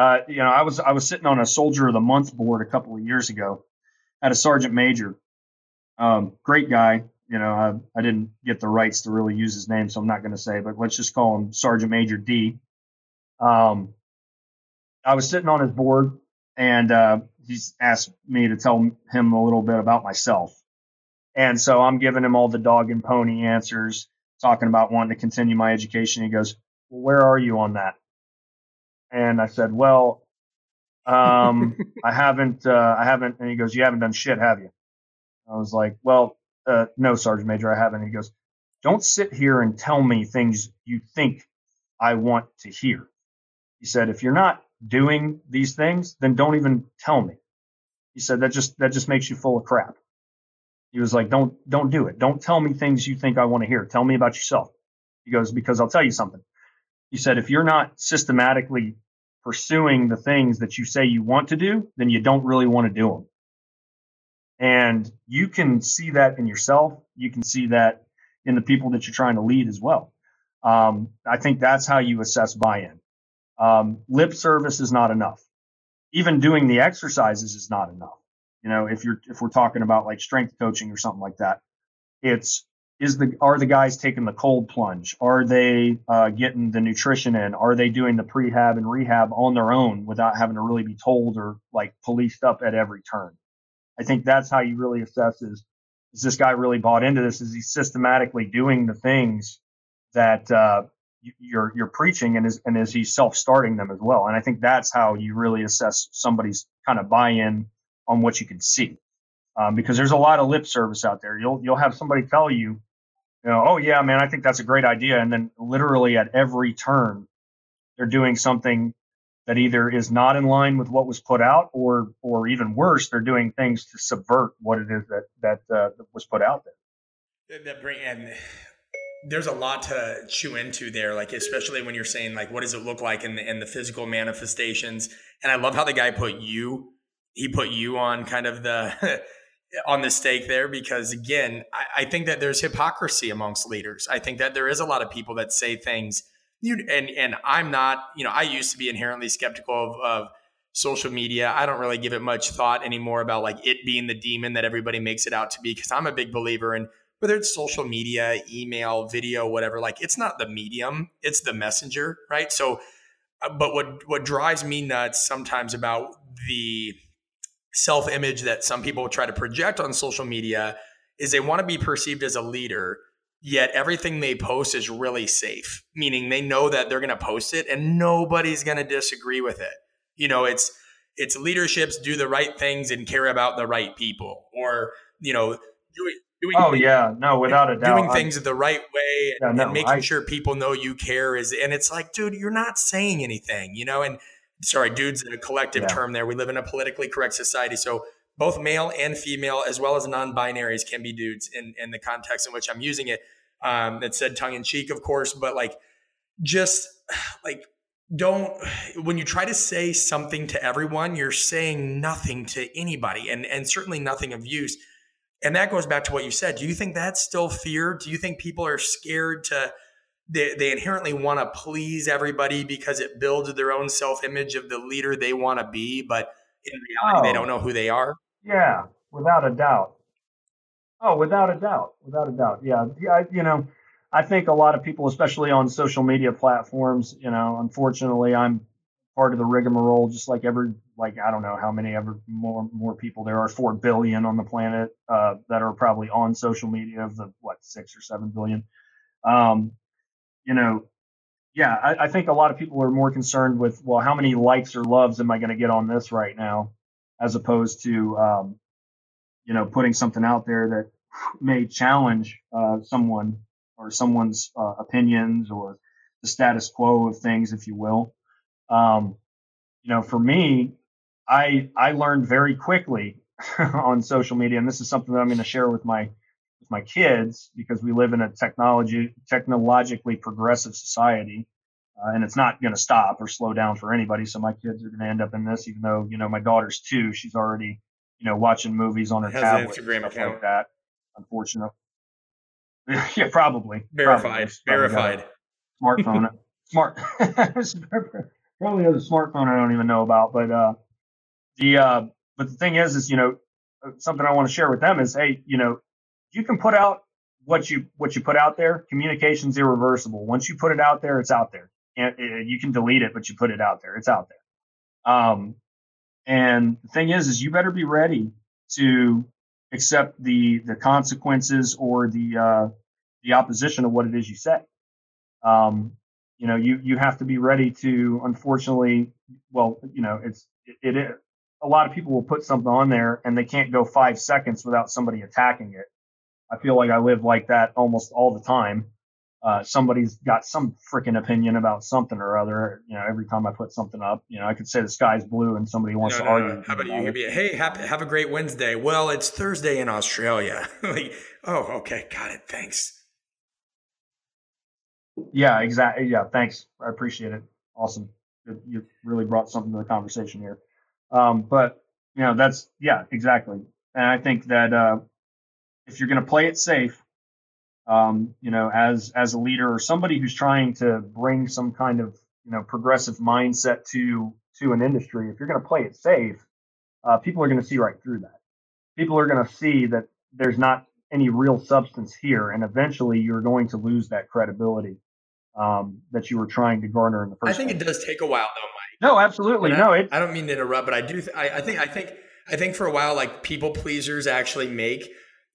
Uh, you know, I was I was sitting on a Soldier of the Month board a couple of years ago. at a sergeant major, um, great guy. You know, I, I didn't get the rights to really use his name, so I'm not going to say, but let's just call him Sergeant Major D. Um, I was sitting on his board, and uh, he's asked me to tell him a little bit about myself. And so I'm giving him all the dog and pony answers, talking about wanting to continue my education. He goes, well, "Where are you on that?" And I said, well, um, I haven't, uh, I haven't. And he goes, you haven't done shit, have you? I was like, well, uh, no, Sergeant Major, I haven't. And he goes, don't sit here and tell me things you think I want to hear. He said, if you're not doing these things, then don't even tell me. He said, that just, that just makes you full of crap. He was like, don't, don't do it. Don't tell me things you think I want to hear. Tell me about yourself. He goes, because I'll tell you something. He said, if you're not systematically pursuing the things that you say you want to do, then you don't really want to do them. And you can see that in yourself. You can see that in the people that you're trying to lead as well. Um, I think that's how you assess buy-in. Um, lip service is not enough. Even doing the exercises is not enough. You know, if you're if we're talking about like strength coaching or something like that, it's is the are the guys taking the cold plunge? Are they uh, getting the nutrition in? Are they doing the prehab and rehab on their own without having to really be told or like policed up at every turn? I think that's how you really assess is is this guy really bought into this? Is he systematically doing the things that uh, you're you're preaching and is and is he self starting them as well? And I think that's how you really assess somebody's kind of buy in on what you can see, um, because there's a lot of lip service out there. You'll you'll have somebody tell you, you know, oh yeah, man, I think that's a great idea, and then literally at every turn, they're doing something that either is not in line with what was put out, or or even worse, they're doing things to subvert what it is that that, uh, was put out there. That bring and there's a lot to chew into there, like especially when you're saying like what does it look like in the, in the physical manifestations. And I love how the guy put you, he put you on kind of the on the stake there because again, I, I, think that there's hypocrisy amongst leaders. I think that there is a lot of people that say things. You and and I'm not. You know, I used to be inherently skeptical of, of social media. I don't really give it much thought anymore about like it being the demon that everybody makes it out to be because I'm a big believer in whether it's social media, email, video, whatever, like it's not the medium, it's the messenger, right? So, uh, but what what drives me nuts sometimes about the self image that some people try to project on social media is they want to be perceived as a leader, yet everything they post is really safe, meaning they know that they're going to post it and nobody's going to disagree with it. You know, it's it's leaderships do the right things and care about the right people, or you know, doing doing oh things, yeah no without a doubt doing things I, the right way yeah, and, no, and, making I, sure people know you care is and it's like dude you're not saying anything you know and sorry dude's in a collective yeah. term there we live in a politically correct society so both male and female as well as non-binaries can be dudes in in the context in which i'm using it um it said tongue-in-cheek of course but like just like don't when you try to say something to everyone you're saying nothing to anybody and and certainly nothing of use and that goes back to what you said. Do you think that's still fear? Do you think people are scared to they, they inherently want to please everybody because it builds their own self-image of the leader they want to be, but in reality oh, they don't know who they are? Yeah, without a doubt. Oh, without a doubt. Without a doubt. Yeah. Yeah, you know, I think a lot of people, especially on social media platforms, you know, unfortunately, I'm part of the rigmarole, just like every like I don't know how many ever more more people there are, four billion on the planet uh, that are probably on social media of the what six or seven billion. Um, you know, yeah, I, I, think a lot of people are more concerned with well, how many likes or loves am I going to get on this right now, as opposed to um, you know putting something out there that may challenge uh, someone or someone's uh, opinions or the status quo of things, if you will. Um, you know, for me, I I learned very quickly on social media, and this is something that I'm going to share with my my kids because we live in a technology technologically progressive society, uh, and it's not going to stop or slow down for anybody. So my kids are going to end up in this, even though you know my daughter's two, she's already you know watching movies on her tablet. Has tablet, an Instagram account. like that. Unfortunately, yeah, probably verified, probably. verified. Smartphone, smart. probably has a smartphone I don't even know about. But uh, the uh, but the thing is, is you know something I want to share with them is, hey, you know, you can put out what you what you put out there. Communication's irreversible. Once you put it out there, it's out there. And you can delete it, but you put it out there. It's out there. Um, and the thing is, is you better be ready to accept the the consequences or the uh, the opposition of what it is you say. Um, you know, you you have to be ready to. Unfortunately, well, you know, it's it, it a lot of people will put something on there and they can't go five seconds without somebody attacking it. I feel like I live like that almost all the time. Uh, somebody's got some freaking opinion about something or other. You know, every time I put something up, you know, I could say the sky's blue and somebody wants no, to no, argue. No. How about you? Be, hey, have, have a great Wednesday. Well, it's Thursday in Australia. like, oh, okay, got it. Thanks. Yeah, exactly. Yeah, thanks. I appreciate it. Awesome. You really brought something to the conversation here. Um, but you know, that's yeah, exactly. And I think that uh, if you're going to play it safe, um, you know, as as a leader or somebody who's trying to bring some kind of you know progressive mindset to to an industry, if you're going to play it safe, uh, people are going to see right through that. People are going to see that there's not any real substance here, and eventually you're going to lose that credibility um, that you were trying to garner in the first. I think it does take a while, though, Mike. No, absolutely, no. I, I, don't mean to interrupt, but I do. Th- I, I, think. I think. I think for a while, like people pleasers actually make.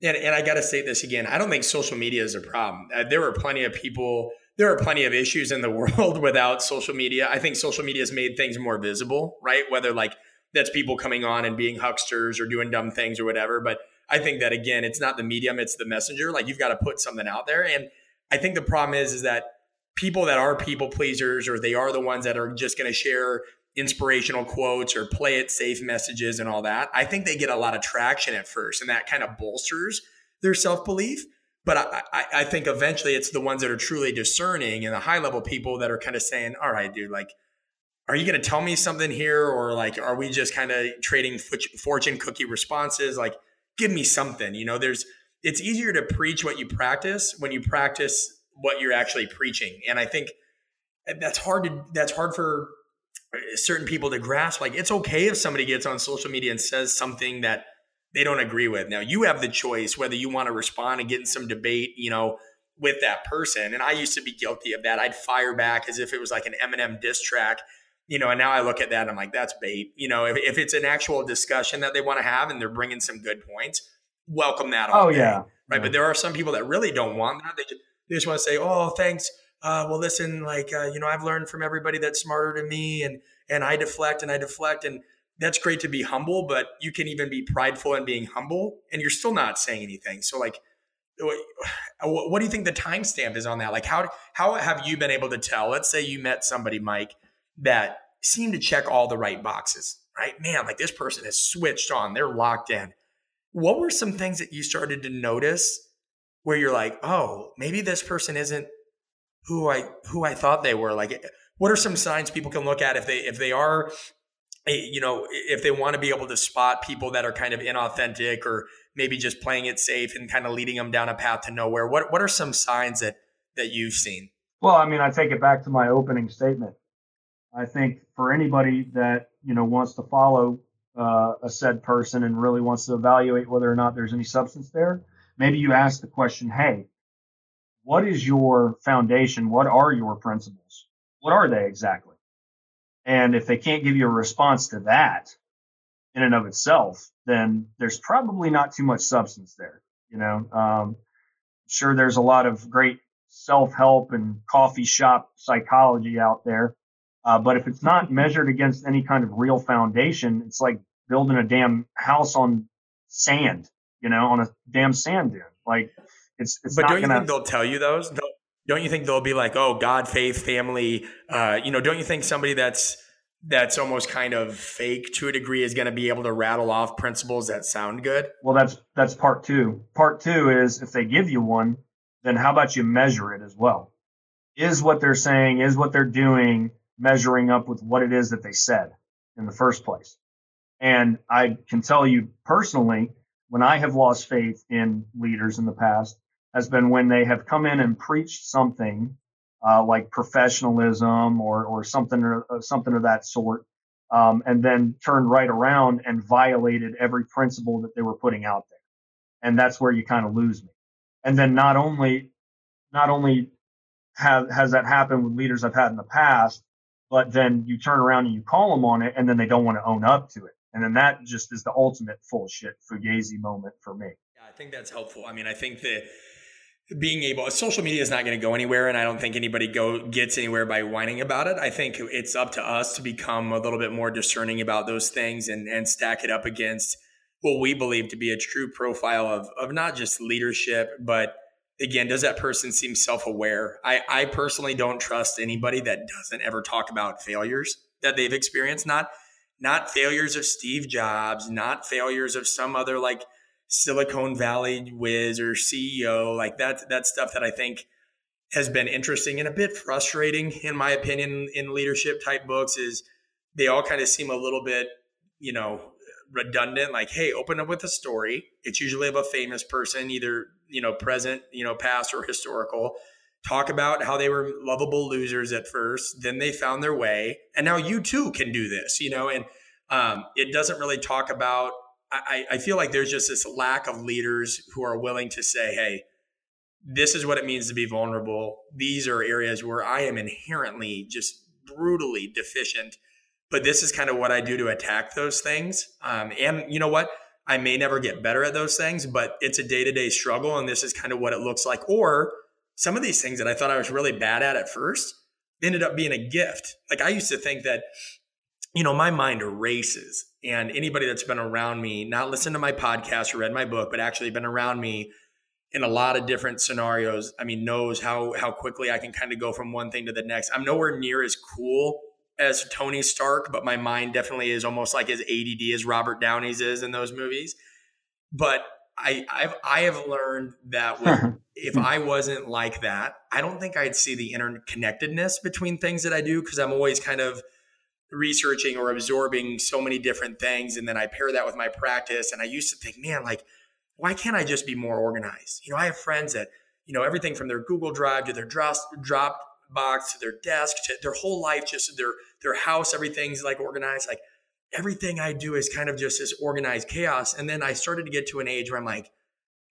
And, and I got to say this again. I don't think social media is a problem. Uh, there were plenty of people there are plenty of issues in the world without social media. I think social media has made things more visible, right? Whether like that's people coming on and being hucksters or doing dumb things or whatever. But I think that again, it's not the medium, it's the messenger. Like you've got to put something out there. And I think the problem is, is that people that are people pleasers or they are the ones that are just going to share inspirational quotes or play it safe messages and all that. I think they get a lot of traction at first and that kind of bolsters their self belief. But I, I, think eventually it's the ones that are truly discerning and the high level people that are kind of saying, all right, dude, like, are you going to tell me something here? Or like, are we just kind of trading fortune cookie responses? Like, give me something. You know, there's, it's easier to preach what you practice when you practice what you're actually preaching. And I think that's hard to, that's hard for certain people to grasp. Like, it's okay if somebody gets on social media and says something that, they don't agree with. Now you have the choice whether you want to respond and get in some debate, you know, with that person. And I used to be guilty of that. I'd fire back as if it was like an Eminem diss track, you know, and now I look at that and I'm like, that's bait. You know, if, if it's an actual discussion that they want to have and they're bringing some good points, welcome that. Oh, day, yeah. Right. Yeah. But there are some people that really don't want that. They just, they just want to say, oh, thanks. Uh, well, listen, like, uh, you know, I've learned from everybody that's smarter than me and, and I deflect and I deflect. And, that's great to be humble, but you can even be prideful and being humble and you're still not saying anything. So like, what do you think the timestamp is on that? Like how, how have you been able to tell, let's say you met somebody, Mike, that seemed to check all the right boxes, right? Man, like this person has switched on, they're locked in. What were some things that you started to notice where you're like, oh, maybe this person isn't who I, who I thought they were? Like, what are some signs people can look at if they, if they are you know, if they want to be able to spot people that are kind of inauthentic or maybe just playing it safe and kind of leading them down a path to nowhere, what what are some signs that that you've seen? Well, I mean, I take it back to my opening statement. I think for anybody that you know wants to follow uh, a said person and really wants to evaluate whether or not there's any substance there, maybe you ask the question, "Hey, what is your foundation? What are your principles? What are they exactly?" And if they can't give you a response to that in and of itself, then there's probably not too much substance there. You know, um, sure, there's a lot of great self help and coffee shop psychology out there. Uh, but if it's not measured against any kind of real foundation, it's like building a damn house on sand, you know, on a damn sand dune. Like it's, it's but don't you gonna, think they'll tell you those? They'll, don't you think they'll be like, oh, God, faith, family? Uh, you know, don't you think somebody that's that's almost kind of fake to a degree is going to be able to rattle off principles that sound good? Well, that's that's part two. Part two is if they give you one, then how about you measure it as well? Is what they're saying, is what they're doing measuring up with what it is that they said in the first place? And I can tell you personally, when I have lost faith in leaders in the past, has been when they have come in and preached something uh, like professionalism or or something or something of that sort, um, and then turned right around and violated every principle that they were putting out there, and that's where you kind of lose me. And then not only not only have has that happened with leaders I've had in the past, but then you turn around and you call them on it, and then they don't want to own up to it. And then that just is the ultimate full shit fugazi moment for me. Yeah, I think that's helpful. I mean, I think that being able social media is not going to go anywhere and i don't think anybody go gets anywhere by whining about it. I think it's up to us to become a little bit more discerning about those things and and stack it up against what we believe to be a true profile of of not just leadership but again does that person seem self-aware? I i personally don't trust anybody that doesn't ever talk about failures that they've experienced. Not not failures of steve jobs not failures of some other like Silicon Valley whiz or CEO, like that that stuff that I think has been interesting and a bit frustrating in my opinion in leadership type books is they all kind of seem a little bit, you know, redundant like hey open up with a story. It's usually of a famous person either you know present you know past or historical. Talk about how they were lovable losers at first then they found their way and now you too can do this you know and um, it doesn't really talk about I, I feel like there's just this lack of leaders who are willing to say, hey, this is what it means to be vulnerable. These are areas where I am inherently just brutally deficient. But this is kind of what I do to attack those things. Um, and you know what? I may never get better at those things, but it's a day to day struggle. And this is kind of what it looks like. Or some of these things that I thought I was really bad at at first ended up being a gift. Like I used to think that, you know, my mind races and anybody that's been around me, not listened to my podcast or read my book, but actually been around me in a lot of different scenarios, I mean, knows how how quickly I can kind of go from one thing to the next. I'm nowhere near as cool as Tony Stark, but my mind definitely is almost like as ADD as Robert Downey's is in those movies. But I I've I have learned that with, if I wasn't like that, I don't think I'd see the interconnectedness between things that I do because I'm always kind of researching or absorbing so many different things and then I pair that with my practice and I used to think, man, like why can't I just be more organized? You know, I have friends that, you know, everything from their Google Drive to their drop, drop box to their desk to their whole life, just their their house, everything's like organized. Like everything I do is kind of just this organized chaos. And then I started to get to an age where I'm like,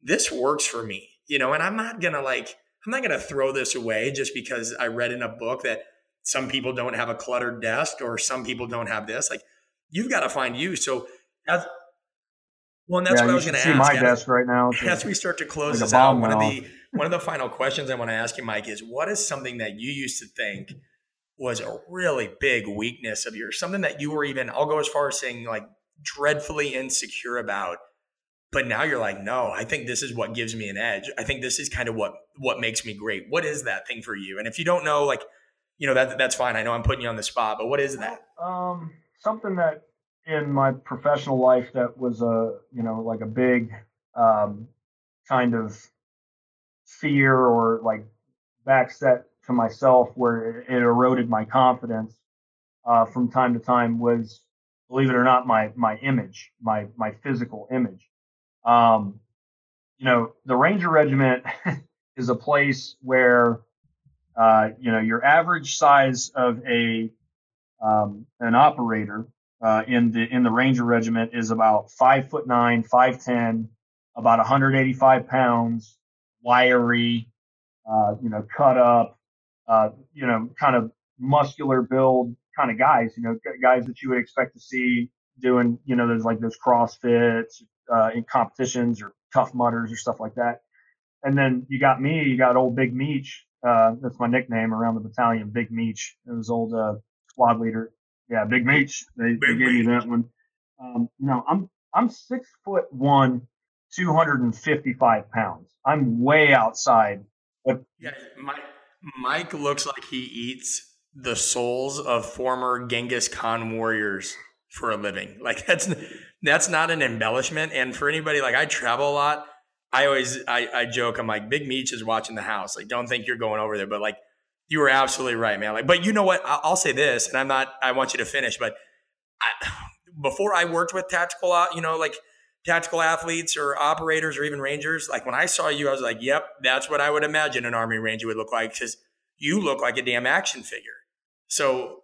this works for me, you know, and I'm not gonna like, I'm not gonna throw this away just because I read in a book that some people don't have a cluttered desk or some people don't have this. Like you've got to find you. So as well, and that's yeah, what I was going to ask. my as, desk right now. As we start to close like this out, one of the one of the final questions I want to ask you, Mike, is what is something that you used to think was a really big weakness of yours? Something that you were even I'll go as far as saying like dreadfully insecure about, but now you're like, no, I think this is what gives me an edge. I think this is kind of what what makes me great. What is that thing for you? And if you don't know, like, you know, that that's fine. I know I'm putting you on the spot, but what is that? Um, something that in my professional life that was a you know like a big um, kind of fear or like backset to myself where it, eroded my confidence uh, from time to time was believe it or not my my image my my physical image um, you know the ranger regiment is a place where uh, you know your average size of a um, an operator uh, in the in the Ranger Regiment is about five foot nine, five ten, about 185 pounds, wiry, uh, you know, cut up, uh, you know, kind of muscular build kind of guys. You know, guys that you would expect to see doing, you know, there's like those CrossFits uh, in competitions or Tough Mudders or stuff like that. And then you got me, you got old Big Meech. Uh, that's my nickname around the battalion, Big Meech. It was old uh, squad leader yeah, Big Meech. They, Big they gave me that one. Um, you know, I'm I'm six foot one, two hundred and fifty five pounds. I'm way outside. But yeah, Mike, Mike looks like he eats the souls of former Genghis Khan warriors for a living. Like that's that's not an embellishment. And for anybody like I travel a lot, I always I, I joke. I'm like Big Meech is watching the house. Like don't think you're going over there, but like you were absolutely right, man. Like, but you know what? I'll say this, and I'm not. I want you to finish, but I, before I worked with tactical, uh, you know, like tactical athletes or operators or even rangers, like when I saw you, I was like, "Yep, that's what I would imagine an army ranger would look like." Because you look like a damn action figure. So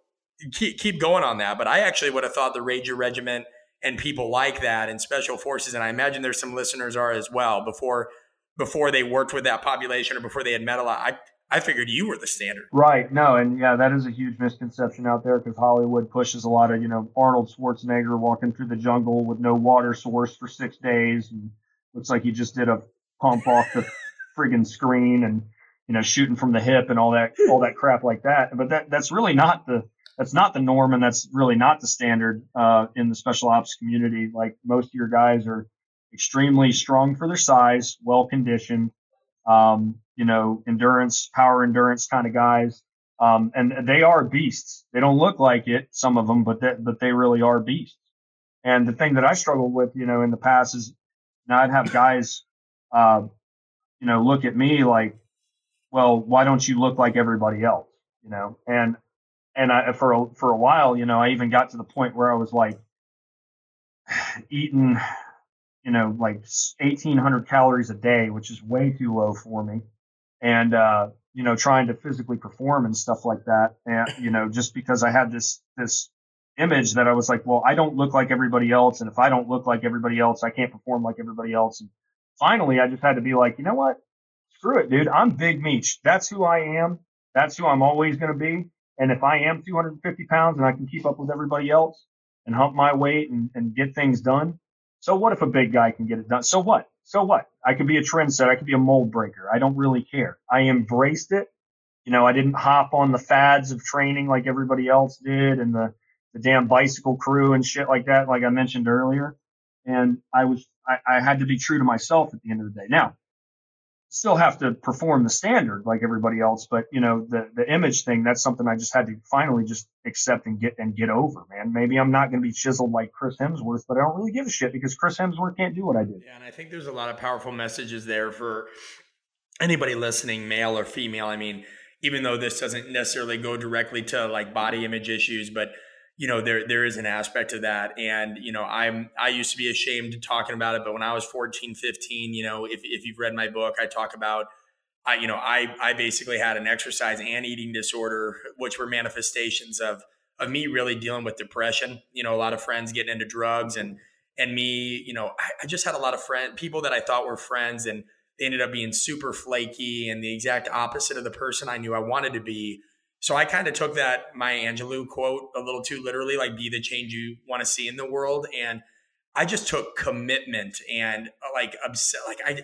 keep keep going on that. But I actually would have thought the Ranger Regiment and people like that and special forces, and I imagine there's some listeners are as well before before they worked with that population or before they had met a lot. I I figured you were the standard. Right. No, and yeah, that is a huge misconception out there because Hollywood pushes a lot of, you know, Arnold Schwarzenegger walking through the jungle with no water source for six days and looks like he just did a pump off the friggin' screen and, you know, shooting from the hip and all that all that crap like that. But that that's really not the that's not the norm and that's really not the standard uh, in the special ops community. Like most of your guys are extremely strong for their size, well conditioned, um, you know, endurance, power endurance kind of guys. Um, and they are beasts. They don't look like it, some of them, but that, but they really are beasts. And the thing that I struggled with, you know, in the past is now I'd have guys, uh, you know, look at me like, well, why don't you look like everybody else? You know, and, and I, for a, for a while, you know, I even got to the point where I was like eating you know, like 1800 calories a day, which is way too low for me. And, uh, you know, trying to physically perform and stuff like that. And, you know, just because I had this, this image that I was like, well, I don't look like everybody else. And if I don't look like everybody else, I can't perform like everybody else. And finally, I just had to be like, you know what? Screw it, dude. I'm Big Meech. That's who I am. That's who I'm always going to be. And if I am 250 pounds and I can keep up with everybody else and hump my weight and, and get things done, so what if a big guy can get it done? So what? so what? I could be a trendsetter. I could be a mold breaker. I don't really care. I embraced it. You know, I didn't hop on the fads of training like everybody else did and the, the damn bicycle crew and shit like that, like I mentioned earlier. And I was, I, I had to be true to myself at the end of the day. Now, still have to perform the standard like everybody else, but you know, the the image thing, that's something I just had to finally just accept and get and get over, man. Maybe I'm not gonna be chiseled like Chris Hemsworth, but I don't really give a shit because Chris Hemsworth can't do what I did. Yeah, and I think there's a lot of powerful messages there for anybody listening, male or female. I mean, even though this doesn't necessarily go directly to like body image issues, but you know there there is an aspect of that. And you know i'm i used to be ashamed talking about it but when i was 14 15 you know if, if you've read my book i talk about i you know i i basically had an exercise and eating disorder which were manifestations of of me really dealing with depression. You know a lot of friends getting into drugs and and me you know i, I just had a lot of friend people that i thought were friends and they ended up being super flaky and the exact opposite of the person i knew i wanted to be so I kind of took that Maya Angelou quote a little too literally, like be the change you want to see in the world. And I just took commitment and uh, like upset. Like I,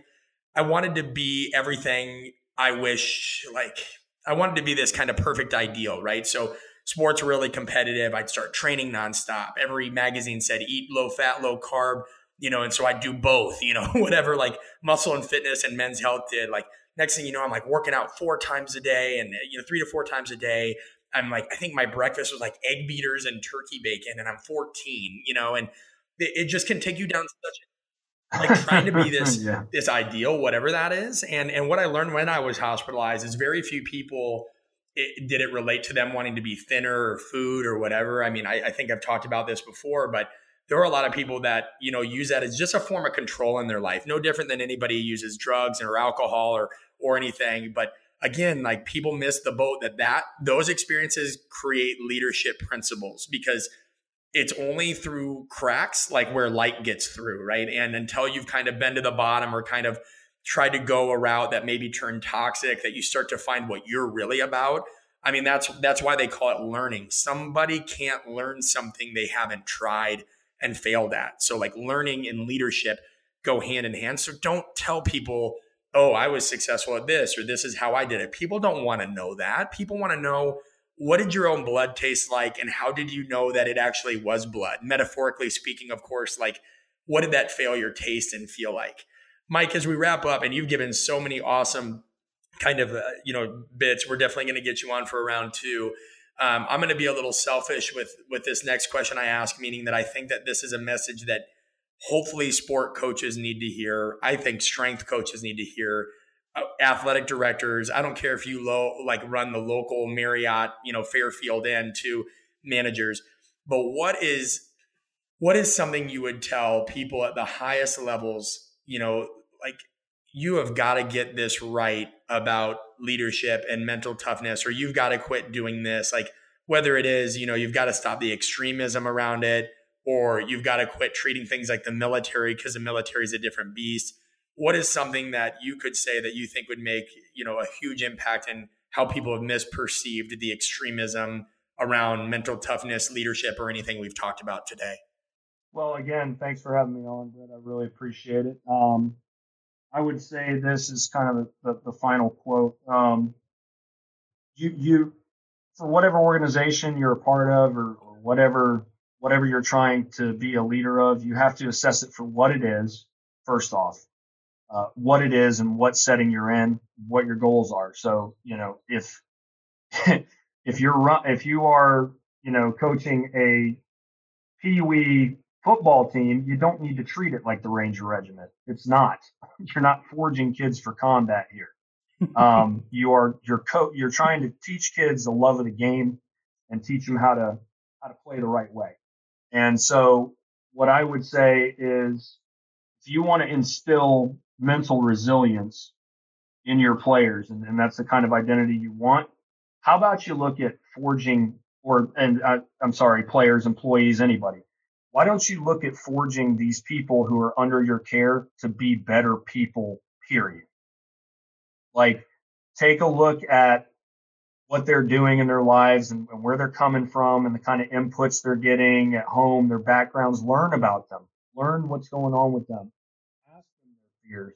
I wanted to be everything I wish, like I wanted to be this kind of perfect ideal, right? So sports really competitive. I'd start training nonstop. Every magazine said eat low fat, low carb, you know, and so I'd do both, you know, whatever like muscle and fitness and men's health did. Like next thing you know, I'm like working out four times a day and, you know, three to four times a day. I'm like, I think my breakfast was like egg beaters and turkey bacon, and I'm 14, you know, and it, it just can take you down such like trying to be this yeah. this ideal, whatever that is. And and what I learned when I was hospitalized is very few people it, did it relate to them wanting to be thinner or food or whatever. I mean, I, I think I've talked about this before, but there are a lot of people that you know use that as just a form of control in their life, no different than anybody uses drugs or alcohol or or anything. But again, like people miss the boat that that those experiences create leadership principles because it's only through cracks like where light gets through, right? And until you've kind of been to the bottom or kind of tried to go a route that maybe turned toxic, that you start to find what you're really about. I mean, that's that's why they call it learning. Somebody can't learn something they haven't tried and failed at. So like learning and leadership go hand in hand. So don't tell people oh, I was successful at this or this is how I did it. People don't want to know that. People want to know what did your own blood taste like and how did you know that it actually was blood? Metaphorically speaking, of course, like what did that failure taste and feel like? Mike, as we wrap up, and you've given so many awesome kind of uh, you know bits, we're definitely going to get you on for round two. Um, I'm going to be a little selfish with with this next question I ask, meaning that I think that this is a message that hopefully sport coaches need to hear. I think strength coaches need to hear. Uh, athletic directors. I don't care if you low like run the local Marriott, you know, Fairfield Inn to managers. But what is what is something you would tell people at the highest levels, you know, like you have got to get this right about leadership and mental toughness or you've got to quit doing this like whether it is, you know, you've got to stop the extremism around it or you've got to quit treating things like the military because the military is a different beast. What is something that you could say that you think would make you know a huge impact in how people have misperceived the extremism around mental toughness, leadership, or anything we've talked about today? Well, again, thanks for having me on, Brett. I really appreciate it. Um, I would say this is kind of the, the, the final quote. Um, you, you, for whatever organization you're a part of, or, or whatever whatever you're trying to be a leader of, you have to assess it for what it is, first off, uh, what it is and what setting you're in, what your goals are. So, you know, if, if you're, if you are, you know, coaching a Pee Wee football team, you don't need to treat it like the Ranger Regiment. It's not. You're not forging kids for combat here. Um, you are you're co- you're trying to teach kids the love of the game and teach them how to how to play the right way. And so, what I would say is if you want to instill mental resilience in your players, and, and that's the kind of identity you want, how about you look at forging, or, and uh, I'm sorry, players, employees, anybody. Why don't you look at forging these people who are under your care to be better people, period? Like, take a look at what they're doing in their lives and, and, where they're coming from and the kind of inputs they're getting at home, their backgrounds, learn about them, learn what's going on with them. Ask them their fears.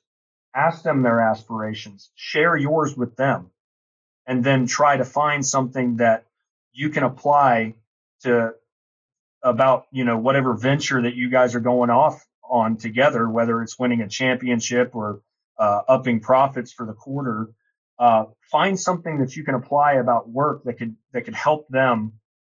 Ask them their aspirations, share yours with them, and then try to find something that you can apply to about, you know, whatever venture that you guys are going off on together, whether it's winning a championship or uh, upping profits for the quarter. Uh, find something that you can apply about work that could that could help them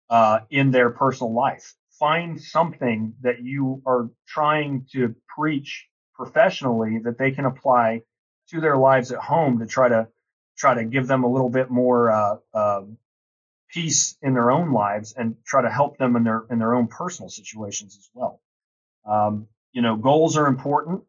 uh, in their personal life. Find something that you are trying to preach professionally that they can apply to their lives at home to try to try to give them a little bit more uh, uh, peace in their own lives and try to help them in their in their own personal situations as well. Um, you know, goals are important,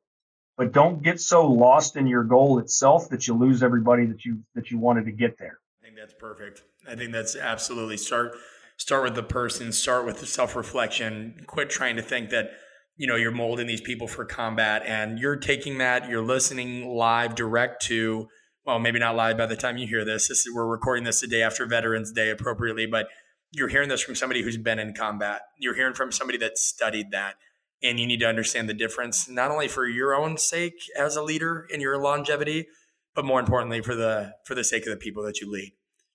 but don't get so lost in your goal itself that you lose everybody that you that you wanted to get there. I think that's perfect. I think that's absolutely start start with the person, start with the self-reflection, quit trying to think that you know you're molding these people for combat and you're taking that, you're listening live direct to well, maybe not live by the time you hear this. This is, we're recording this the day after Veterans Day appropriately, but you're hearing this from somebody who's been in combat. You're hearing from somebody that studied that and you need to understand the difference not only for your own sake as a leader in your longevity but more importantly for the for the sake of the people that you lead.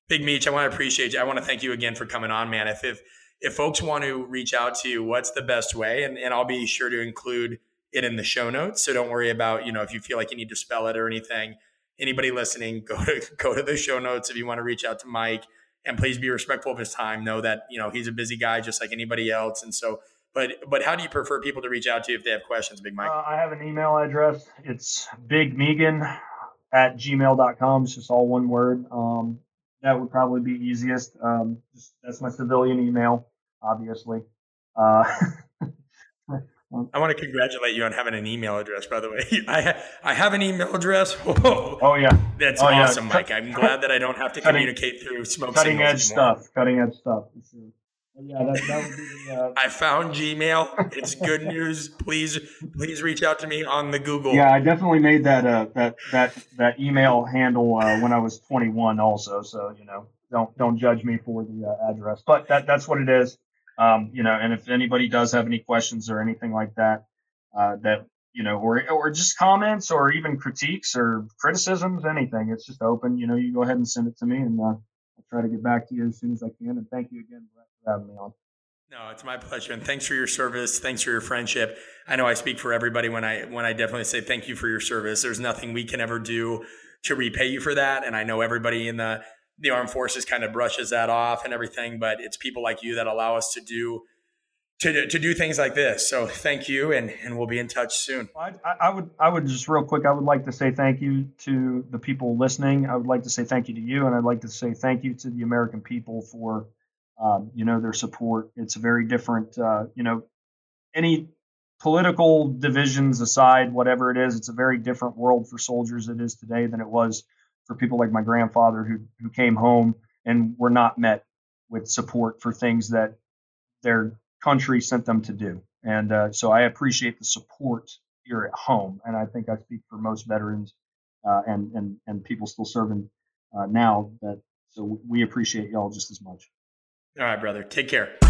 Big meech i want to appreciate you. I want to thank you again for coming on man. If if if folks want to reach out to you what's the best way? And, and i'll be sure to include it in the show notes. So don't worry about you know if you feel like you need to spell it or anything. Anybody listening go to go to the show notes if you want to reach out to mike. And please be respectful of his time. Know that you know he's a busy guy just like anybody else. And so but but how do you prefer people to reach out to you if they have questions, Big Mike? Uh, I have an email address. It's bigmeegan at gmail.com. It's just all one word. Um, that would probably be easiest. Um, just, that's my civilian email, obviously. Uh, I want to congratulate you on having an email address, by the way. I ha- I have an email address. Whoa. Oh yeah, that's oh, awesome, yeah. Mike. I'm glad that I don't have to cutting, communicate through smoke. Cutting edge stuff. Cutting edge stuff. Sure. Yeah, that, that would be the, uh... I found Gmail. It's good news. Please, please reach out to me on the Google. Yeah, I definitely made that uh, that that that email handle uh, when I was 21, also. So you know, don't don't judge me for the uh, address, but that that's what it is. Um, you know, and if anybody does have any questions or anything like that, uh, that you know, or or just comments or even critiques or criticisms, anything, it's just open. You know, you go ahead and send it to me, and uh, I'll try to get back to you as soon as I can. And thank you again, Brett having me on. No, it's my pleasure, and thanks for your service. Thanks for your friendship. I know I speak for everybody when I when I definitely say thank you for your service. There's nothing we can ever do to repay you for that, and I know everybody in the the armed forces kind of brushes that off and everything, but it's people like you that allow us to do to, to do things like this. So thank you, and and we'll be in touch soon. I, I would I would just real quick. I would like to say thank you to the people listening. I would like to say thank you to you, and I'd like to say thank you to the American people for um, you know, their support. It's a very different, uh, you know, any political divisions aside, whatever it is, it's a very different world for soldiers it is today than it was for people like my grandfather who who came home and were not met with support for things that their country sent them to do. And uh, so I appreciate the support here at home, and I think I speak for most veterans uh, and and and people still serving uh, now that so we appreciate y'all just as much. All right, brother. Take care.